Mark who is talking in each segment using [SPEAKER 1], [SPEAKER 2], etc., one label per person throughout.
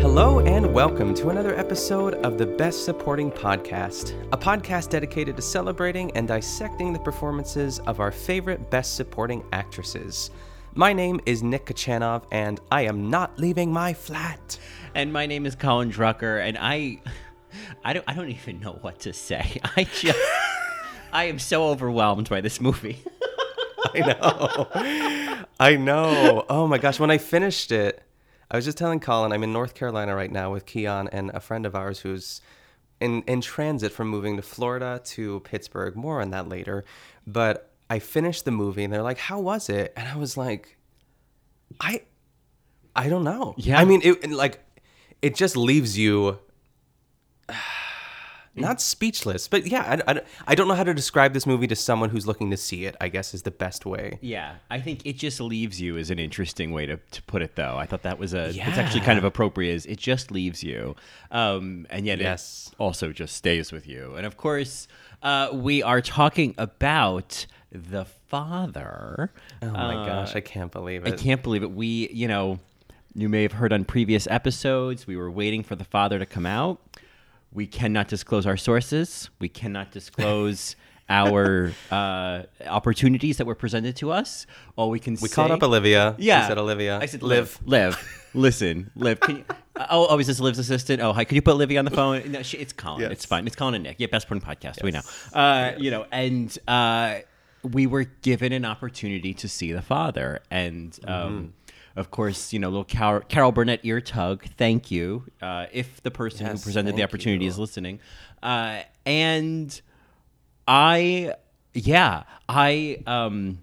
[SPEAKER 1] Hello and welcome to another episode of the Best Supporting Podcast, a podcast dedicated to celebrating and dissecting the performances of our favorite Best Supporting actresses. My name is Nick Kachanov, and I am not leaving my flat.
[SPEAKER 2] And my name is Colin Drucker, and I, I don't, I don't even know what to say. I just, I am so overwhelmed by this movie.
[SPEAKER 1] I know. I know. Oh my gosh. When I finished it, I was just telling Colin, I'm in North Carolina right now with Keon and a friend of ours who's in, in transit from moving to Florida to Pittsburgh. More on that later. But I finished the movie and they're like, How was it? And I was like, I I don't know.
[SPEAKER 2] Yeah.
[SPEAKER 1] I mean it like it just leaves you not speechless, but yeah, I, I, I don't know how to describe this movie to someone who's looking to see it, I guess is the best way.
[SPEAKER 2] Yeah, I think it just leaves you is an interesting way to, to put it, though. I thought that was a it's actually kind of appropriate. Is it just leaves you, um, and yet
[SPEAKER 1] Yes.
[SPEAKER 2] it also just stays with you. And of course, uh, we are talking about the father.
[SPEAKER 1] Oh my
[SPEAKER 2] Uh,
[SPEAKER 1] gosh, I can't believe it.
[SPEAKER 2] I can't believe it. We, you know, you may have heard on previous episodes, we were waiting for the father to come out. We cannot disclose our sources. We cannot disclose our uh, opportunities that were presented to us. All we can
[SPEAKER 1] We
[SPEAKER 2] say,
[SPEAKER 1] called up Olivia.
[SPEAKER 2] Yeah,
[SPEAKER 1] We said Olivia.
[SPEAKER 2] I said
[SPEAKER 1] live.
[SPEAKER 2] live. Listen, live. Can you, oh, oh, is this Liv's assistant? Oh, hi. Could you put Olivia on the phone? No, she, it's Colin.
[SPEAKER 1] Yes.
[SPEAKER 2] It's fine. It's Colin and Nick. Yeah, best porn podcast. We know. Uh, You know, and uh, we were given an opportunity to see the father, and
[SPEAKER 1] Mm-hmm.
[SPEAKER 2] um, of course, you know, little Carol, Carol Burnett ear tug. Thank you. Uh, if the person who presented the opportunity
[SPEAKER 1] you.
[SPEAKER 2] is listening, uh, and I, yeah, I, um,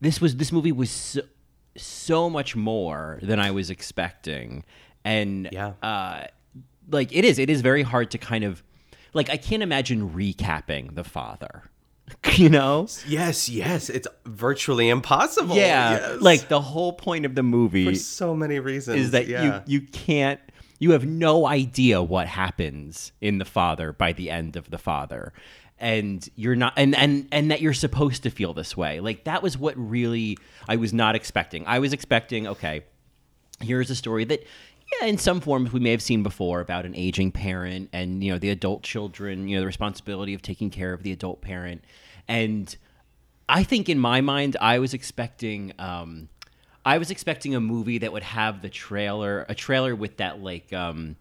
[SPEAKER 2] this was this movie was so, so much more than I was expecting, and
[SPEAKER 1] Yeah.
[SPEAKER 2] uh, like it is, it is very hard to kind of, like, I can't imagine recapping the father, you know?
[SPEAKER 1] Yes, yes. It's virtually impossible.
[SPEAKER 2] yeah,
[SPEAKER 1] Yes.
[SPEAKER 2] like the whole point of the movie
[SPEAKER 1] for so many reasons.
[SPEAKER 2] is that
[SPEAKER 1] yeah.
[SPEAKER 2] you you can't you have no idea what happens in the father by the end of the father and you're not and and and that you're supposed to feel this way like that was what really i was not expecting i was expecting okay here's a story that yeah in some forms we may have seen before about an aging parent and you know the adult children you know the responsibility of taking care of the adult parent. And i think in my mind i was expecting um i was expecting a movie that would have the trailer a trailer with that like um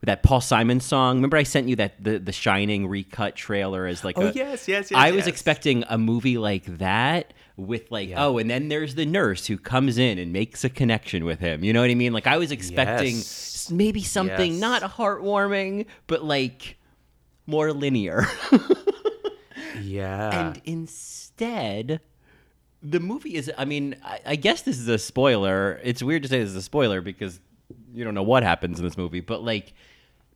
[SPEAKER 2] with that Paul Simon song. Remember I sent you that the the Shining recut trailer as like
[SPEAKER 1] Oh,
[SPEAKER 2] a-
[SPEAKER 1] yes, yes, yes,
[SPEAKER 2] I was expecting a movie like that with like
[SPEAKER 1] Yeah.
[SPEAKER 2] oh and then there's the nurse who comes in and makes a connection with him. You know what I mean? Like I was expecting
[SPEAKER 1] Yes.
[SPEAKER 2] maybe something
[SPEAKER 1] Yes.
[SPEAKER 2] not heartwarming but like more linear.
[SPEAKER 1] yeah.
[SPEAKER 2] and instead the movie is i mean I, I guess this is a spoiler it's weird to say this is a spoiler because you don't know what happens in this movie but like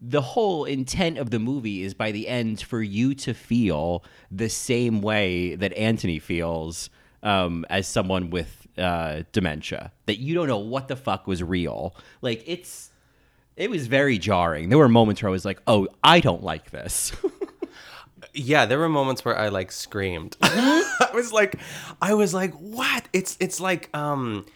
[SPEAKER 2] the whole intent of the movie is by the end for you to feel the same way that Anthony feels um, as someone with uh, dementia. That you don't know what the fuck was real. Like it's, it was very jarring. There were moments where I was like, "Oh, I don't like this."
[SPEAKER 1] yeah, there were moments where I like screamed. I was like, I was like, what? It's it's like um,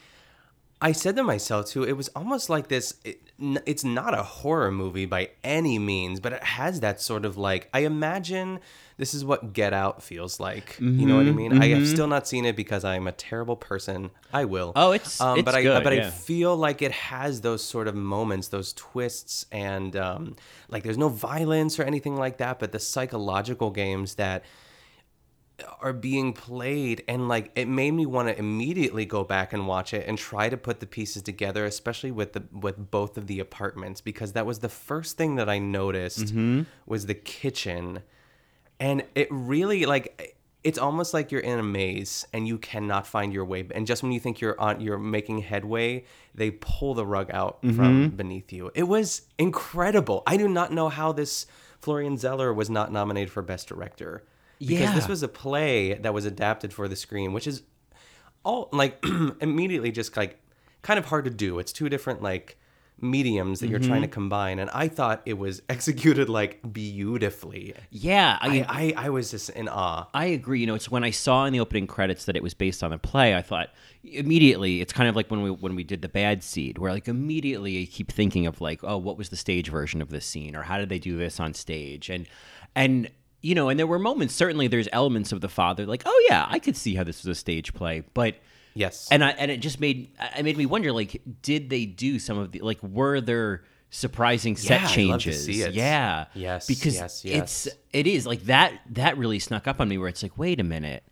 [SPEAKER 1] I said to myself too. It was almost like this. It, it's not a horror movie by any means, but it has that sort of like. I imagine this is what Get Out feels like. You know what I
[SPEAKER 2] Mhm,
[SPEAKER 1] mean? I have
[SPEAKER 2] mhm.
[SPEAKER 1] still not seen it because I'm a terrible person. I will.
[SPEAKER 2] Oh, it's-
[SPEAKER 1] um,
[SPEAKER 2] it's
[SPEAKER 1] but I
[SPEAKER 2] good,
[SPEAKER 1] but I feel like it has those sort of moments, those twists, and um, like there's no violence or anything like that, but the psychological games that are being played and like it made me want to immediately go back and watch it and try to put the pieces together especially with the with both of the apartments because that was the first thing that I noticed
[SPEAKER 2] Mm-hmm.
[SPEAKER 1] was the kitchen and it really like it's almost like you're in a maze and you cannot find your way and just when you think you're on you're making headway they pull the rug out
[SPEAKER 2] Mm-hmm.
[SPEAKER 1] from beneath you it was incredible i do not know how this florian zeller was not nominated for best director because
[SPEAKER 2] Yeah.
[SPEAKER 1] this was a play that was adapted for the screen which is all like immediately just like kind of hard to do it's two different like mediums that you're trying to mm-hmm. combine and i thought it was executed like beautifully
[SPEAKER 2] Yeah,
[SPEAKER 1] I, I, I was just in awe.
[SPEAKER 2] I agree. You know, it's when I saw in the opening credits that it was based on a play, I thought immediately it's kind of like when we when we did the bad seed, where like immediately I keep thinking of like, oh, what was the stage version of this scene, or how did they do this on stage, and and you know, and there were moments. Certainly, there's elements of the father, like, oh yeah, I could see how this was a stage play, but.
[SPEAKER 1] Yes.
[SPEAKER 2] And I and it just made it made me wonder like did they do some of the like were there surprising set
[SPEAKER 1] Yeah,
[SPEAKER 2] changes?
[SPEAKER 1] love to see it.
[SPEAKER 2] Yeah.
[SPEAKER 1] Yes,
[SPEAKER 2] Because
[SPEAKER 1] yes,
[SPEAKER 2] it's it is like that that really snuck up on me where it's like wait a minute.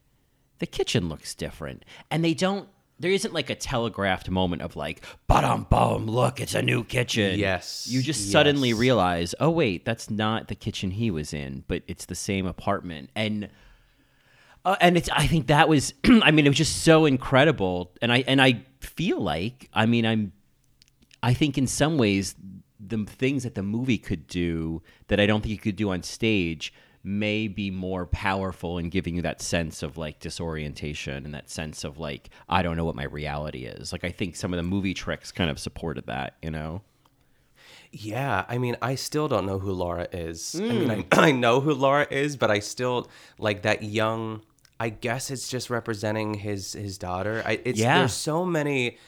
[SPEAKER 2] The kitchen looks different. And they don't there isn't like a telegraphed moment of like bum bum look it's a new kitchen.
[SPEAKER 1] Yes,
[SPEAKER 2] You just suddenly realize, "Oh wait, that's not the kitchen he was in, but it's the same apartment." And uh, and it's I think that was I mean it was just so incredible and I and I feel like I mean I'm I think in some ways the things that the movie could do that I don't think you could do on stage may be more powerful in giving you that sense of like disorientation and that sense of like I don't know what my reality is. Like I think some of the movie tricks kind of supported that, you know.
[SPEAKER 1] Yeah, I mean, I still don't know who Laura is. I mean, I, hmm. I know who Laura is, but I still like that young. I guess it's just representing his his daughter. I, it's
[SPEAKER 2] Yeah.
[SPEAKER 1] there's so many.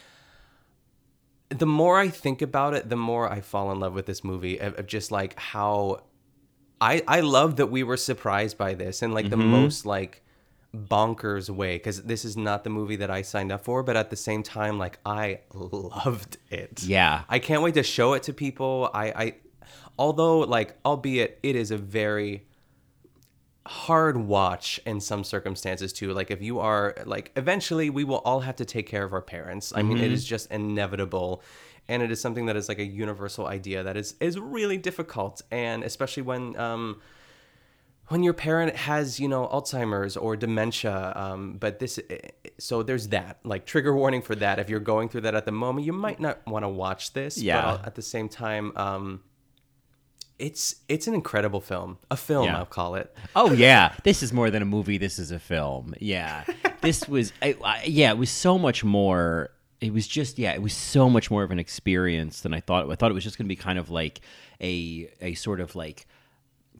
[SPEAKER 1] The more I think about it, the more I fall in love with this movie. Of, of just like how, I I love that we were surprised by this in like the mm-hmm. most like bonkers way because this is not the movie that I signed up for, but at the same time, like I loved it.
[SPEAKER 2] Yeah.
[SPEAKER 1] I can't wait to show it to people. I, I although like albeit it is a very hard watch in some circumstances too. Like if you are like eventually we will all have to take care of our parents. I mean it mm-hmm. is just inevitable. And it is something that is like a universal idea that is is really difficult and especially when um when your parent has you know alzheimer's or dementia um, but this so there's that like trigger warning for that if you're going through that at the moment you might not want to watch this
[SPEAKER 2] Yeah.
[SPEAKER 1] but at the same time um, it's it's an incredible film a film
[SPEAKER 2] Yeah.
[SPEAKER 1] i'll call it
[SPEAKER 2] Oh yeah, this is more than a movie. This is a film. Yeah, this was. I, I, yeah, it was so much more. It was just yeah, it was so much more of an experience than I thought. I thought it was just going to be kind of like a a sort of like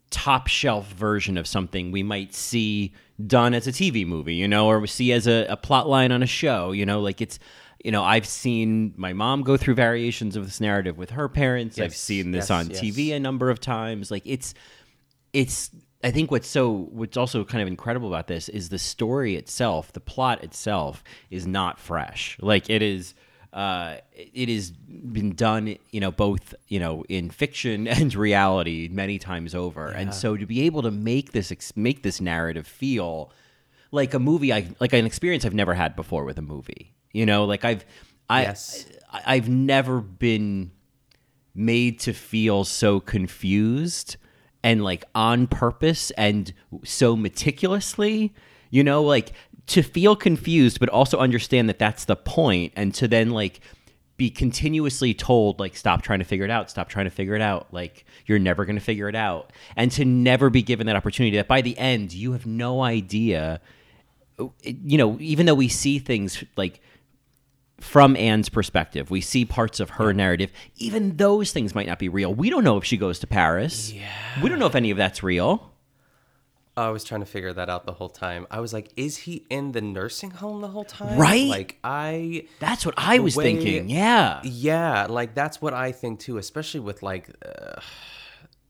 [SPEAKER 2] top shelf version of something we might see done as a TV movie, you know, or see as a, a plot line on a show, you know, like it's, you know, I've seen my mom go through variations of this narrative with her parents. I've seen this
[SPEAKER 1] yes,
[SPEAKER 2] on
[SPEAKER 1] yes.
[SPEAKER 2] TV a number of times. Like it's, it's, I think what's so, what's also kind of incredible about this is the story itself, the plot itself is not fresh. Like it is, uh, it has been done, you know, both, you know, in fiction and reality many times over. And so to be able to make this, make this narrative feel like a movie, I like an experience I've never had before with a movie, you know, like I've, I,
[SPEAKER 1] Yes.
[SPEAKER 2] I, I've never been made to feel so confused and like on purpose and so meticulously you know like to feel confused but also understand that that's the point and to then like be continuously told like stop trying to figure it out. Stop trying to figure it out. Like you're never going to figure it out. And to never be given that opportunity that by the end you have no idea you know even though we see things like from Anne's perspective. We see parts of her narrative. Even those things might not be real. We don't know if she goes to Paris. Yeah. We don't know if any of that's real.
[SPEAKER 1] I was trying to figure that out the whole time. I was like, is he in the nursing home the whole time?
[SPEAKER 2] Right?
[SPEAKER 1] Like I
[SPEAKER 2] That's what I was
[SPEAKER 1] way-
[SPEAKER 2] thinking. Yeah.
[SPEAKER 1] Yeah, like that's what I think too, especially with like uh,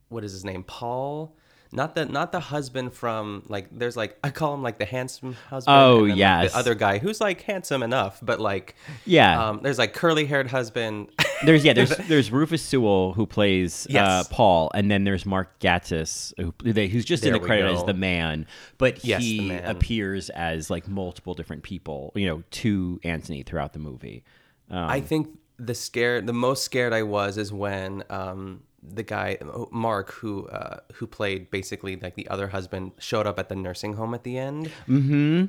[SPEAKER 1] what is his name? Paul? Not the not the husband from like there's like I call him like the handsome husband.
[SPEAKER 2] Oh,
[SPEAKER 1] and then, like,
[SPEAKER 2] yes.
[SPEAKER 1] the other guy who's like handsome enough, but like
[SPEAKER 2] Yeah.
[SPEAKER 1] Um, there's like curly haired husband.
[SPEAKER 2] There's yeah, there's there's Rufus Sewell who plays uh, Paul, and then there's Mark Gatiss who, who's just in the credit
[SPEAKER 1] go.
[SPEAKER 2] as the man, but
[SPEAKER 1] Yes,
[SPEAKER 2] he
[SPEAKER 1] man.
[SPEAKER 2] appears as like multiple different people, you know, to Anthony throughout the movie. Um,
[SPEAKER 1] I think the scared, the most scared I was is when um, the guy Mark, who uh, who played basically like the other husband, showed up at the nursing home at the end.
[SPEAKER 2] Mm-hmm.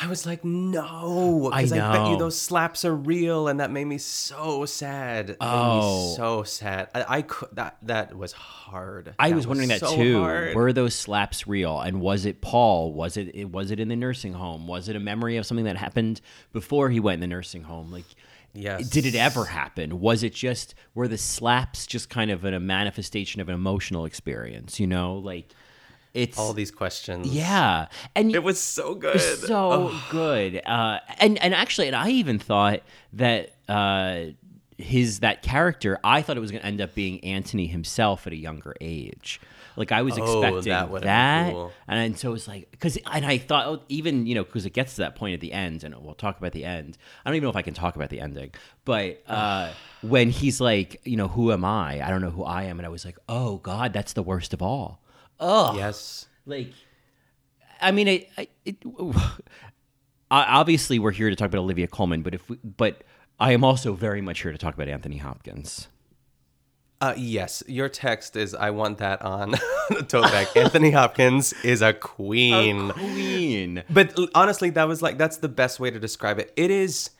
[SPEAKER 1] I was like, no, because I, bet you those slaps are real, and that made me so sad. It made
[SPEAKER 2] Oh.
[SPEAKER 1] me so sad. I, I could that that was hard.
[SPEAKER 2] I
[SPEAKER 1] That
[SPEAKER 2] was wondering that
[SPEAKER 1] so
[SPEAKER 2] too.
[SPEAKER 1] hard.
[SPEAKER 2] Were those slaps real? And was it Paul? Was it it- was it in the nursing home? Was it a memory of something that happened before he went in the nursing home? Like
[SPEAKER 1] Yes.
[SPEAKER 2] did it ever happen? Was it just were the slaps just kind of an, a manifestation of an emotional experience, you know? Like it's
[SPEAKER 1] all these questions?
[SPEAKER 2] Yeah. And
[SPEAKER 1] It was so good.
[SPEAKER 2] was so good. Uh, and and actually, and I even thought that uh, his that character, I thought it was going to end up being Anthony himself at a younger age. Like I was
[SPEAKER 1] Oh,
[SPEAKER 2] expecting
[SPEAKER 1] that
[SPEAKER 2] that,
[SPEAKER 1] cool.
[SPEAKER 2] and then so it was like because and I thought oh, even you know because it gets to that point at the end, and we'll talk about the end. I don't even know if I can talk about the ending, but uh, when he's like, you know, who am I? I don't know who I am, and I was like, oh God, that's the worst of all. Oh
[SPEAKER 1] Yes.
[SPEAKER 2] like i mean it, I- it obviously we're here to talk about olivia colman but if we, but i am also very much here to talk about anthony hopkins
[SPEAKER 1] Uh, yes, your text is I want that on the tote bag. Anthony Hopkins is a queen.
[SPEAKER 2] queen
[SPEAKER 1] But honestly, that was like that's the best way to describe it. It is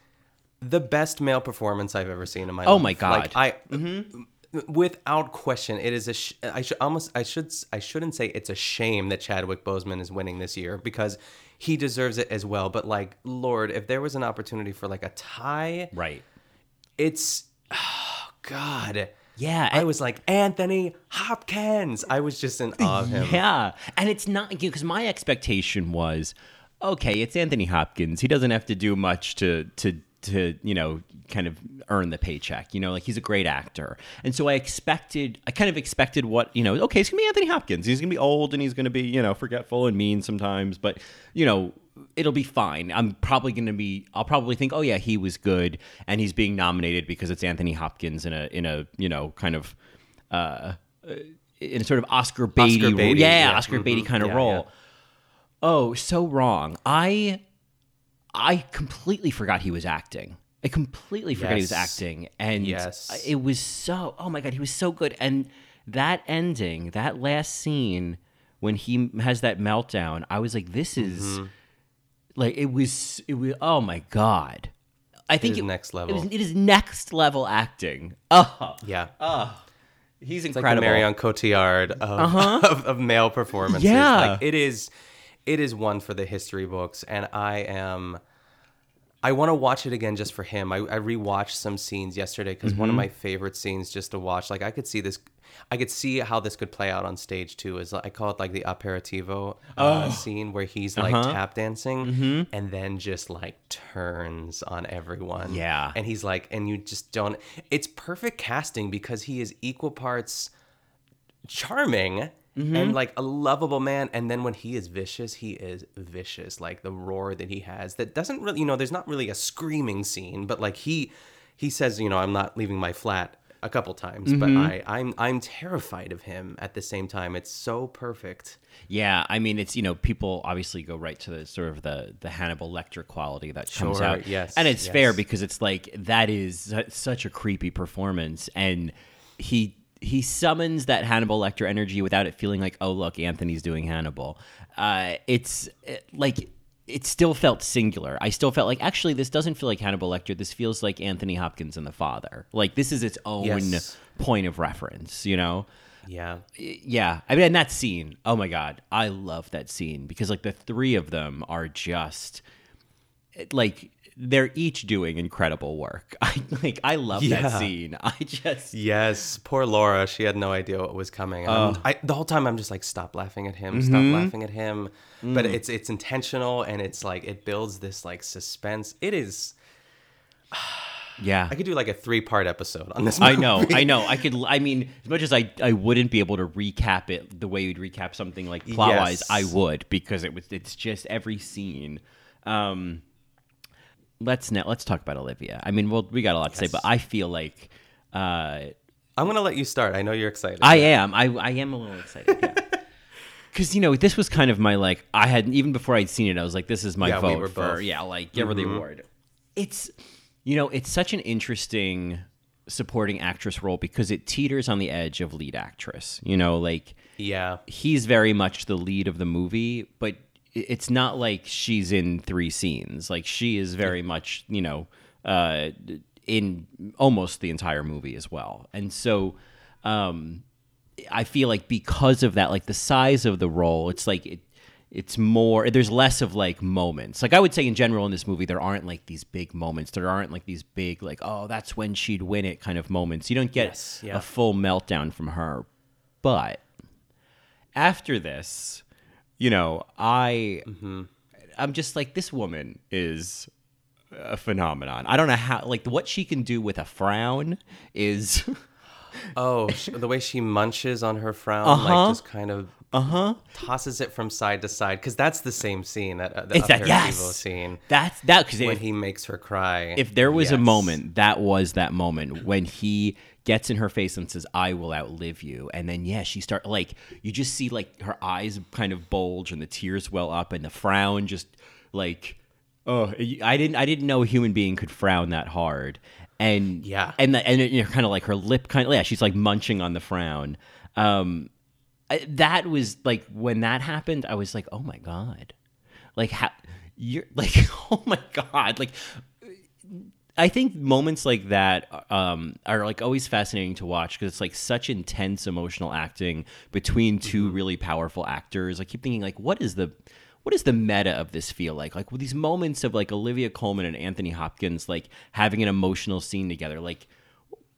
[SPEAKER 1] the best male performance I've ever seen in my
[SPEAKER 2] Oh
[SPEAKER 1] life.
[SPEAKER 2] my God.
[SPEAKER 1] Like I without question, it is a sh- I should almost I should I shouldn't say it's a shame that Chadwick Boseman is winning this year because he deserves it as well, but like lord, if there was an opportunity for like a tie,
[SPEAKER 2] right
[SPEAKER 1] it's oh god.
[SPEAKER 2] Yeah
[SPEAKER 1] I was like Anthony Hopkins. I was just in awe of him.
[SPEAKER 2] yeah and it's not because my expectation was okay it's anthony hopkins he doesn't have to do much to to to you know kind of earn the paycheck you know like he's a great actor and so i expected i kind of expected what you know okay it's gonna be anthony hopkins he's gonna be old and he's gonna be you know forgetful and mean sometimes but you know it'll be fine i'm probably gonna be i'll probably think oh yeah he was good and he's being nominated because it's anthony hopkins in a in a you know kind of uh in a sort of oscar beatty,
[SPEAKER 1] Oscar Beatty,
[SPEAKER 2] yeah,
[SPEAKER 1] yeah.
[SPEAKER 2] oscar beatty
[SPEAKER 1] Mhm.
[SPEAKER 2] kind of
[SPEAKER 1] Yeah,
[SPEAKER 2] role
[SPEAKER 1] yeah.
[SPEAKER 2] Oh, so wrong. I I completely forgot he was acting. I completely forgot he was acting, and
[SPEAKER 1] Yes.
[SPEAKER 2] it was so. Oh my god, he was so good. And that ending, that last scene when he has that meltdown, I was like, this is
[SPEAKER 1] Mm-hmm.
[SPEAKER 2] Like it was. It was. Oh my god. I think
[SPEAKER 1] is next
[SPEAKER 2] It, was,
[SPEAKER 1] level.
[SPEAKER 2] it is next level acting. Oh,
[SPEAKER 1] Yeah.
[SPEAKER 2] Oh, he's
[SPEAKER 1] It's like
[SPEAKER 2] incredible.
[SPEAKER 1] the Marion Cotillard of, of, uh-huh. of male performances.
[SPEAKER 2] Yeah.
[SPEAKER 1] Like it is it is one for the history books and I am I want to watch it again just for him. I, I rewatched some scenes yesterday because one of mm-hmm. my favorite scenes just to watch. Like I could see this, I could see how this could play out on stage too. Is I call it like the aperitivo uh, scene where he's like
[SPEAKER 2] Uh-huh.
[SPEAKER 1] tap dancing and then just like turns on everyone.
[SPEAKER 2] Yeah.
[SPEAKER 1] and he's like, and you just don't. It's perfect casting because he is equal parts charming
[SPEAKER 2] Mm-hmm.
[SPEAKER 1] and like a lovable man and then when he is vicious he is vicious like the roar that he has that doesn't really you know there's not really a screaming scene but like he he says you know i'm not leaving my flat a couple times but
[SPEAKER 2] Mm-hmm.
[SPEAKER 1] i i'm i'm terrified of him at the same time it's so perfect
[SPEAKER 2] Yeah, I mean, it's you know, people obviously go right to the sort of the the Hannibal Lecter quality that comes
[SPEAKER 1] Sure,
[SPEAKER 2] out.
[SPEAKER 1] yes,
[SPEAKER 2] and it's
[SPEAKER 1] yes.
[SPEAKER 2] fair because it's like that is such a creepy performance, and he he summons that Hannibal Lecter energy without it feeling like, oh look, Anthony's doing Hannibal. Uh, it's uh, like. It still felt singular. I still felt like actually this doesn't feel like Hannibal Lecter. This feels like Anthony Hopkins and the Father. Like this is its own
[SPEAKER 1] Yes.
[SPEAKER 2] point of reference, you know
[SPEAKER 1] yeah
[SPEAKER 2] yeah i mean and that scene oh my god i love that scene because like the three of them are just like they're each doing incredible work i like i love
[SPEAKER 1] Yeah.
[SPEAKER 2] that scene i just
[SPEAKER 1] yes poor laura she had no idea what was coming I'm- I, the whole time i'm just like stop laughing at him stop
[SPEAKER 2] Mm-hmm.
[SPEAKER 1] laughing at him but
[SPEAKER 2] Mm.
[SPEAKER 1] it's it's intentional and it's like it builds this like suspense it is
[SPEAKER 2] yeah
[SPEAKER 1] i could do like a three part episode on this
[SPEAKER 2] I know. I know. I could. I mean, as much as I, I wouldn't be able to recap it the way you'd recap something like plot wise,
[SPEAKER 1] Yes.
[SPEAKER 2] I would because it was. It's just every scene. Um, let's now let's talk about Olivia. I mean, well, we got a lot to say, but I feel like Uh,
[SPEAKER 1] I'm gonna let you start. I know you're excited.
[SPEAKER 2] I am. I I am a little excited. Yeah. Because you know this was kind of my like I had even before I'd seen it I was like this is my
[SPEAKER 1] Yeah, we
[SPEAKER 2] vote
[SPEAKER 1] were
[SPEAKER 2] for
[SPEAKER 1] both.
[SPEAKER 2] yeah like give her the award. It's you know it's such an interesting supporting actress role because it teeters on the edge of lead actress. You know like
[SPEAKER 1] Yeah.
[SPEAKER 2] he's very much the lead of the movie, but it's not like she's in three scenes. Like she is very much, you know, uh, in almost the entire movie as well. And so, um, I feel like because of that, like the size of the role, it's like it, it's more. There's less of like moments. Like I would say in general in this movie, there aren't like these big moments. There aren't like these big like oh that's when she'd win it kind of moments. You don't get
[SPEAKER 1] Yes, yeah.
[SPEAKER 2] a full meltdown from her, but after this, you know, I I'm just like this woman is a phenomenon. I don't know how like what she can do with a frown is
[SPEAKER 1] Oh, the way she munches on her frown,
[SPEAKER 2] Uh-huh.
[SPEAKER 1] like just kind of
[SPEAKER 2] uh-huh
[SPEAKER 1] tosses it from side to side, because that's the same scene that uh, the
[SPEAKER 2] It's that- yes!
[SPEAKER 1] scene.
[SPEAKER 2] That's that because
[SPEAKER 1] when he makes her cry.
[SPEAKER 2] if there was a moment, that was that moment when he gets in her face and says, "I will outlive you," and then yeah, she start like you just see like her eyes kind of bulge and the tears well up and the frown just like oh I didn't I didn't know a human being could frown that hard and
[SPEAKER 1] Yeah.
[SPEAKER 2] and the, and it, you know, kind of like her lip kind of yeah she's like munching on the frown. Um, I- that was like when that happened, I was like, oh my god, like how you're like oh my god, like I think moments like that um, are like always fascinating to watch because it's like such intense emotional acting between 2 really powerful actors. I keep thinking like, what is the what does the meta of this feel like? Like with these moments of like Olivia Colman and Anthony Hopkins like having an emotional scene together, like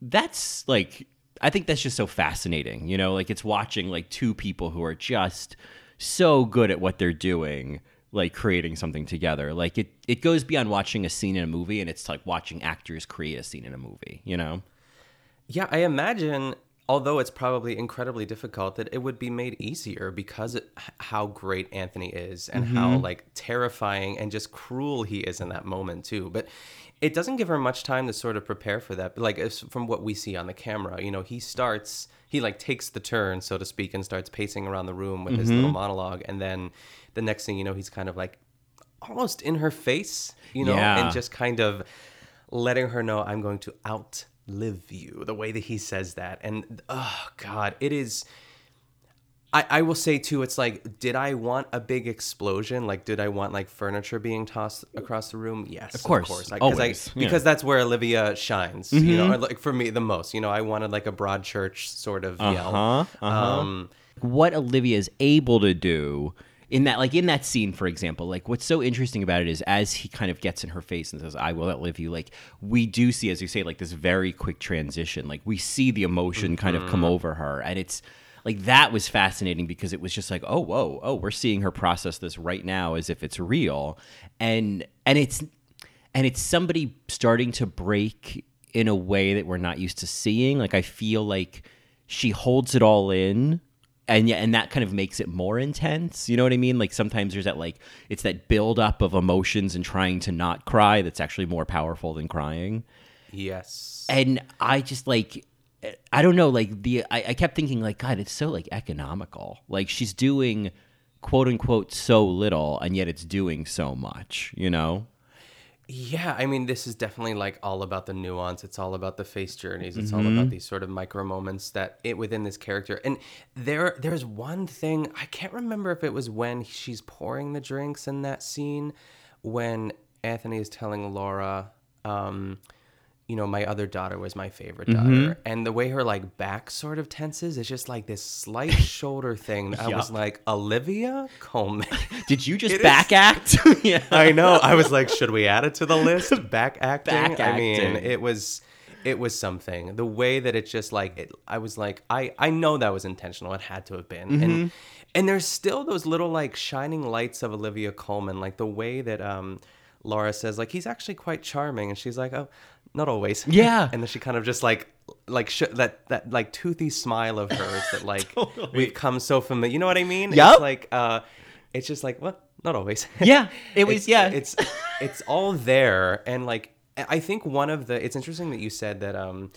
[SPEAKER 2] that's like I think that's just so fascinating. You know, like it's watching like two people who are just so good at what they're doing, like creating something together. Like it it goes beyond watching a scene in a movie and it's like watching actors create a scene in a movie, you know?
[SPEAKER 1] Yeah, I imagine, although it's probably incredibly difficult, that it would be made easier because it, how great Anthony is and how
[SPEAKER 2] Mhm.
[SPEAKER 1] like terrifying and just cruel he is in that moment too. But it doesn't give her much time to sort of prepare for that. But like from what we see on the camera, you know, he starts, he like takes the turn, so to speak, and starts pacing around the room with his little
[SPEAKER 2] Mhm.
[SPEAKER 1] monologue, and then the next thing you know, he's kind of like almost in her face, you know,
[SPEAKER 2] Yeah.
[SPEAKER 1] and just kind of letting her know I'm going to outlive you. The way that he says that, and oh god, it is. I, I will say too, it's like, did I want a big explosion? Like, did I want like furniture being tossed across the room? Yes,
[SPEAKER 2] Of course,
[SPEAKER 1] of course.
[SPEAKER 2] Always,
[SPEAKER 1] I,
[SPEAKER 2] yeah.
[SPEAKER 1] because that's where Olivia shines. You know,
[SPEAKER 2] Mhm.
[SPEAKER 1] or, like for me the most. You know, I wanted like a Broadchurch sort of yell.
[SPEAKER 2] Uh-huh, uh-huh.
[SPEAKER 1] Um,
[SPEAKER 2] what Olivia is able to do in that like in that scene for example like what's so interesting about it is as he kind of gets in her face and says i will outlive you like we do see as you say like this very quick transition. Like we see the emotion kind of come
[SPEAKER 1] Mhm.
[SPEAKER 2] over her. And it's like that was fascinating because it was just like oh whoa oh we're seeing her process this right now as if it's real. And and it's and it's somebody starting to break in a way that we're not used to seeing. Like i feel like she holds it all in and yeah and that kind of makes it more intense you know what i mean? Like sometimes there's that like it's that build up of emotions and trying to not cry that's actually more powerful than crying.
[SPEAKER 1] Yes.
[SPEAKER 2] and i just like i don't know like the I, I kept thinking like god it's so like economical. Like she's doing quote unquote so little and yet it's doing so much you know
[SPEAKER 1] Yeah, I mean, this is definitely like all about the nuance. It's all about the face journeys. It's all
[SPEAKER 2] Mhm.
[SPEAKER 1] about these sort of micro moments that it within this character. And there, there's one thing I can't remember if it was when she's pouring the drinks in that scene, when Anthony is telling Laura, um, you know, my other daughter was my favorite daughter,
[SPEAKER 2] Mhm.
[SPEAKER 1] and the way her like back sort of tenses, is just like this slight shoulder thing. I was like, Olivia Colman.
[SPEAKER 2] did you just
[SPEAKER 1] It is-
[SPEAKER 2] back act yeah
[SPEAKER 1] I know. I was like, should we add it to the list? Back acting.
[SPEAKER 2] Back acting.
[SPEAKER 1] I mean, it was it was something. The way that it just like it, I was like, I I know that was intentional. It had to have been.
[SPEAKER 2] Mhm.
[SPEAKER 1] And and there's still those little like shining lights of Olivia Colman, like the way that um Laura says like he's actually quite charming, and she's like, oh, not always.
[SPEAKER 2] Yeah.
[SPEAKER 1] and then she kind of just like like sh- that that like toothy smile of hers that like
[SPEAKER 2] Totally.
[SPEAKER 1] we've come so familiar. You know what I mean?
[SPEAKER 2] Yeah.
[SPEAKER 1] It's like uh, it's just like what. Not always.
[SPEAKER 2] Yeah, it was- yeah.
[SPEAKER 1] It's it's all there, and like I think one of the. It's interesting that you said that um,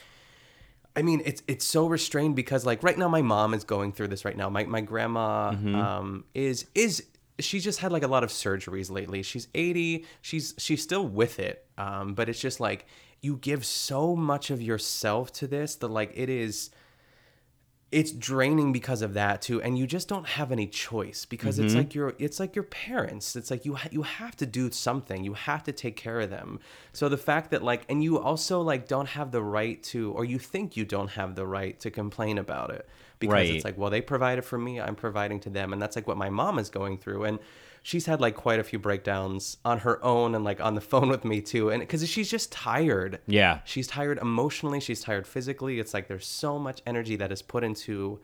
[SPEAKER 1] I mean, it's it's so restrained because like right now my mom is going through this right now. My my grandma
[SPEAKER 2] Mm-hmm.
[SPEAKER 1] um is is she just had like a lot of surgeries lately. She's 80. She's she's still with it. Um but it's just like you give so much of yourself to this that like it is it's draining because of that too and you just don't have any choice because it's
[SPEAKER 2] Mhm.
[SPEAKER 1] like your it's like your parents it's like you ha- you have to do something you have to take care of them so the fact that like and you also like don't have the right to or you think you don't have the right to complain about it because
[SPEAKER 2] Right.
[SPEAKER 1] it's like well they provided for me I'm providing to them and that's like what my mom is going through and she's had like quite a few breakdowns on her own and like on the phone with me too and because she's just tired
[SPEAKER 2] Yeah.
[SPEAKER 1] she's tired emotionally she's tired physically it's like there's so much energy that is put into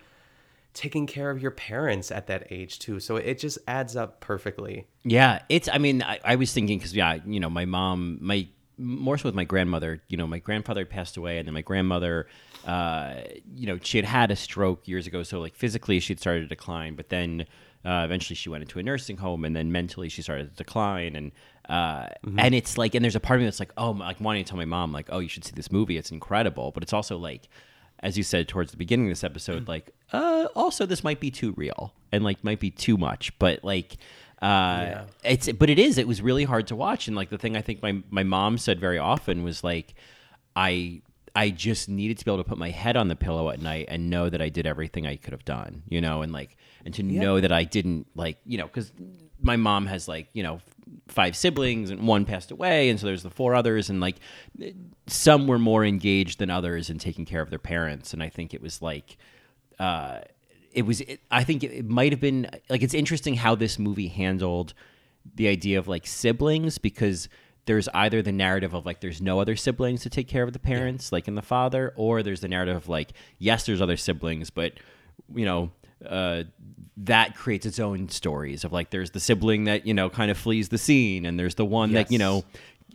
[SPEAKER 1] taking care of your parents at that age too so it just adds up perfectly
[SPEAKER 2] Yeah, it's. I mean, I, I was thinking because yeah, you know, my mom, my more so with my grandmother. You know, my grandfather passed away, and then my grandmother, uh, you know, she had had a stroke years ago. So like physically, she'd started to decline, but then uh, eventually she went into a nursing home, and then mentally she started to decline, and uh, and it's like, and there's a part of me that's like, oh, like wanting to tell my mom, like, oh, you should see this movie, it's incredible, but it's also like. As you said towards the beginning of this episode, like, uh, also this might be too real and like might be too much, but like, uh, it's but it is. It was really hard to watch, and like the thing I think my my mom said very often was like, I I just needed to be able to put my head on the pillow at night and know that I did everything I could have done, you know, and like and to know that I didn't like you know because my mom has like you know five siblings and one passed away and so there's the four others and like some were more engaged than others in taking care of their parents and i think it was like uh it was it, i think it, it might have been like it's interesting how this movie handled the idea of like siblings because there's either the narrative of like there's no other siblings to take care of the parents like in the father or there's the narrative of like yes there's other siblings but you know uh, that creates its own stories of like there's the sibling that you know kind of flees the scene and there's the one that you know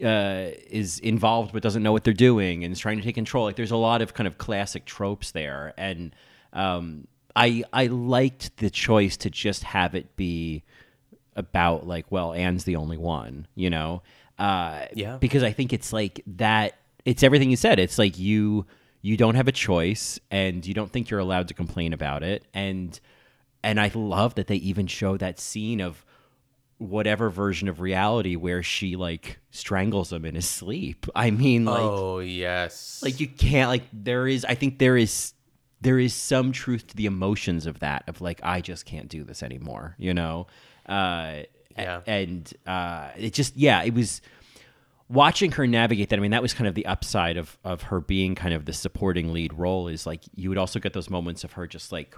[SPEAKER 2] uh, is involved but doesn't know what they're doing and is trying to take control. Like there's a lot of kind of classic tropes there and um, I I liked the choice to just have it be about like well Anne's the only one you know uh,
[SPEAKER 1] Yeah.
[SPEAKER 2] because I think it's like that it's everything you said it's like you you don't have a choice and you don't think you're allowed to complain about it and and I love that they even show that scene of whatever version of reality where she like strangles him in his sleep I mean like
[SPEAKER 1] oh yes
[SPEAKER 2] like you can't like there is I think there is there is some truth to the emotions of that of like I just can't do this anymore, you know. Uh
[SPEAKER 1] Yeah.
[SPEAKER 2] and uh it just yeah, it was watching her navigate that. I mean, that was kind of the upside of of her being kind of the supporting lead role is like you would also get those moments of her just like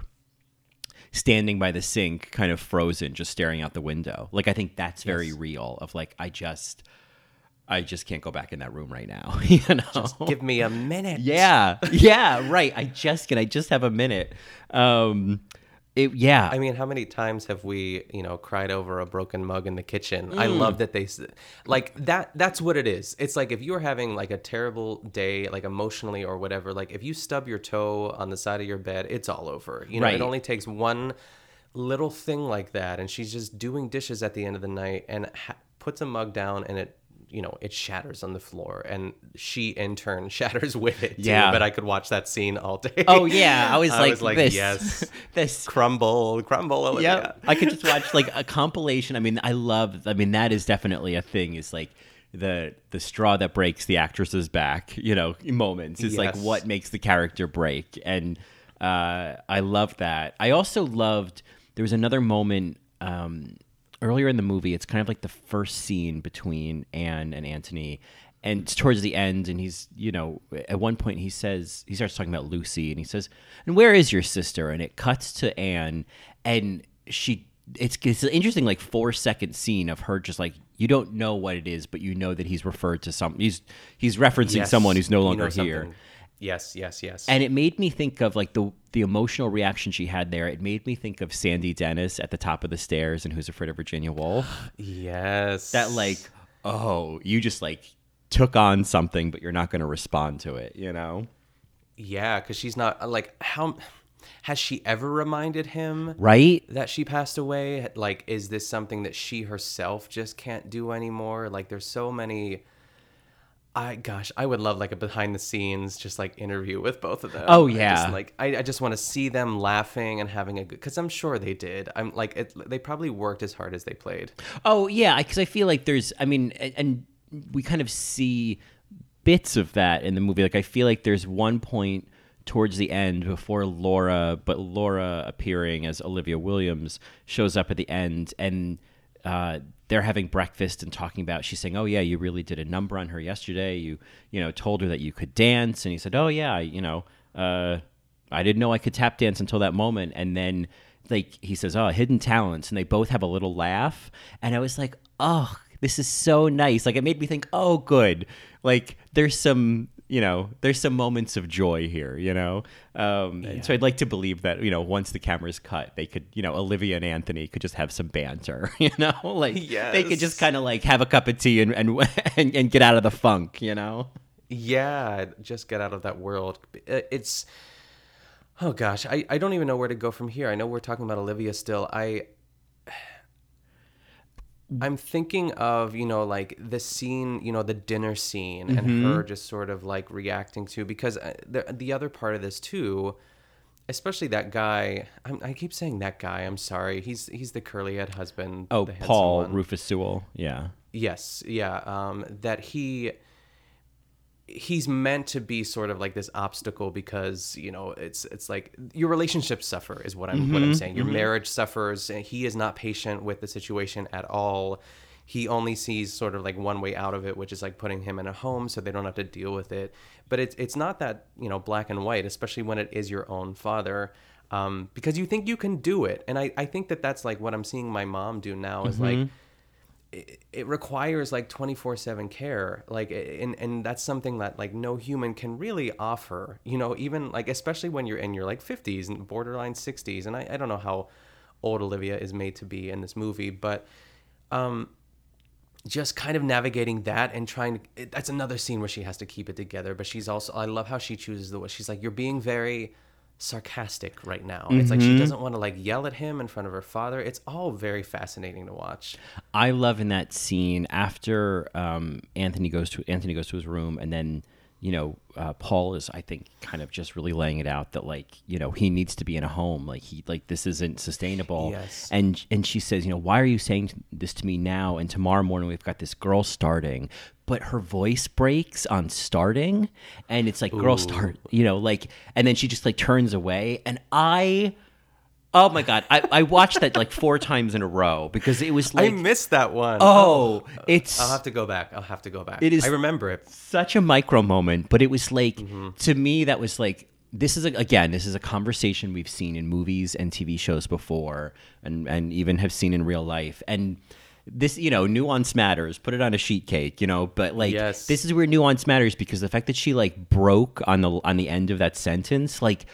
[SPEAKER 2] standing by the sink kind of frozen just staring out the window. Like I think that's very
[SPEAKER 1] Yes.
[SPEAKER 2] real of like I just I just can't go back in that room right now. you know,
[SPEAKER 1] Just give me a minute.
[SPEAKER 2] yeah, yeah, right. I just can. I just have a minute. Um, it, yeah.
[SPEAKER 1] I mean, how many times have we, you know, cried over a broken mug in the kitchen?
[SPEAKER 2] Mm.
[SPEAKER 1] I love that they, like that. That's what it is. It's like if you're having like a terrible day, like emotionally or whatever. Like if you stub your toe on the side of your bed, it's all over. You know,
[SPEAKER 2] Right.
[SPEAKER 1] it only takes one little thing like that, and she's just doing dishes at the end of the night and ha- puts a mug down, and it, you know, it shatters on the floor, and she in turn shatters with it. Too,
[SPEAKER 2] Yeah.
[SPEAKER 1] but I could watch that scene all day.
[SPEAKER 2] Oh yeah, I was like, this,
[SPEAKER 1] yes,
[SPEAKER 2] this
[SPEAKER 1] crumble, crumble.
[SPEAKER 2] Yeah. I could just watch like a compilation. I mean, I love. I mean, that is definitely a thing. Is like the the straw that breaks the actress's back. You know, moments. It's like what makes the character break, and uh, I love that. I also loved. There was another moment. Um, earlier in the movie, it's kind of like the first scene between Anne and Anthony. And it's towards the end, and he's, you know, at one point he says, he starts talking about Lucy, and he says, And where is your sister? And it cuts to Anne, and she, it's, it's an interesting, like, four second scene of her just like, you don't know what it is, but you know that he's referred to some, he's, he's referencing
[SPEAKER 1] Yes,
[SPEAKER 2] someone who's no
[SPEAKER 1] you
[SPEAKER 2] longer
[SPEAKER 1] know
[SPEAKER 2] here.
[SPEAKER 1] something. Yes, yes, yes.
[SPEAKER 2] And it made me think of like the the emotional reaction she had there. It made me think of Sandy Dennis at the top of the stairs and Who's Afraid of Virginia Woolf.
[SPEAKER 1] yes.
[SPEAKER 2] that like, oh, you just like took on something, but you're not going to respond to it. You know?
[SPEAKER 1] yeah, because she's not uh, like how has she ever reminded him
[SPEAKER 2] Right?
[SPEAKER 1] that she passed away? Like, is this something that she herself just can't do anymore? Like, there's so many. I gosh, I would love like a behind the scenes just like interview with both of them.
[SPEAKER 2] Oh,
[SPEAKER 1] I
[SPEAKER 2] yeah.
[SPEAKER 1] just, like I, I just want to see them laughing and having a good because I'm sure they did. I'm like it, they probably worked as hard as they played.
[SPEAKER 2] Oh yeah, because I feel like there's. I mean, and, and we kind of see bits of that in the movie. Like I feel like there's one point towards the end before Laura, but Laura appearing as Olivia Williams shows up at the end, and uh, they're having breakfast and talking about. She's saying, "Oh yeah, you really did a number on her yesterday. You you know told her that you could dance," and he said, "Oh yeah, you know." Uh, I didn't know I could tap dance until that moment. And then like he says, Oh, hidden talents. And they both have a little laugh. And I was like, Oh, this is so nice. Like it made me think, oh good. Like there's some you know, there's some moments of joy here, you know? Um, and so I'd like to believe that, you know, once the camera's cut, they could, you know, Olivia and Anthony could just have some banter, you know? Like they could just kind of like have a cup of tea and, and, and, and get out of the funk, you know?
[SPEAKER 1] Yeah, just get out of that world. Uh, It's oh gosh, I, I don't even know where to go from here. I know we're talking about Olivia still. I I'm thinking of, you know, like the scene, you know, the dinner scene and
[SPEAKER 2] Mhm.
[SPEAKER 1] her just sort of like reacting to because uh, the the other part of this too, especially that guy, I'm, I keep saying that guy, I'm sorry. He's he's the curly-head husband,
[SPEAKER 2] Oh, Paul
[SPEAKER 1] one.
[SPEAKER 2] Rufus Sewell. Yeah.
[SPEAKER 1] Yes, yeah. Um, that he he's meant to be sort of like this obstacle because you know it's it's like your relationships suffer is what I'm what I'm
[SPEAKER 2] Mhm,
[SPEAKER 1] saying. Your
[SPEAKER 2] mhm.
[SPEAKER 1] marriage suffers. And he is not patient with the situation at all. He only sees sort of like one way out of it, which is like putting him in a home so they don't have to deal with it. But it's it's not that you know black and white, especially when it is your own father. Um, because you think you can do it, and I, I think that that's like what I'm seeing my mom do now is like
[SPEAKER 2] Mhm.
[SPEAKER 1] It, it requires like 24/7 care like and and that's something that like no human can really offer you know even like especially when you're in your like 50s and borderline 60s and I, I don't know how old Olivia is made to be in this movie but um just kind of navigating that and trying to it, that's another scene where she has to keep it together but she's also I love how she chooses the way she's like you're being very sarcastic right now. It's like she
[SPEAKER 2] Mhm.
[SPEAKER 1] doesn't want to like yell at him in front of her father. It's all very fascinating to watch.
[SPEAKER 2] I love in that scene after um, Anthony goes to Anthony goes to his room, and then you know uh, Paul is I think kind of just really laying it out that like you know he needs to be in a home, like he like this isn't sustainable.
[SPEAKER 1] Yes.
[SPEAKER 2] And and she says, you know, why are you saying this to me now? And tomorrow morning we've got this girl starting. But her voice breaks on starting, and it's like, "Girl, start," you know, like, and then she just like turns away, and I, oh my god, I, I watched that like four times in a row because it was like
[SPEAKER 1] I missed that one.
[SPEAKER 2] Oh, it's
[SPEAKER 1] I'll have to go back. I'll have to go back.
[SPEAKER 2] It is
[SPEAKER 1] I remember it.
[SPEAKER 2] such a micro moment, but it was like
[SPEAKER 1] Mm-hmm.
[SPEAKER 2] to me that was like this is a, again this is a conversation we've seen in movies and TV shows before, and and even have seen in real life, and. This, you know, nuance matters. Put it on a sheet cake, you know. But like,
[SPEAKER 1] Yes.
[SPEAKER 2] this is where nuance matters because the fact that she like broke on the on the end of that sentence, like,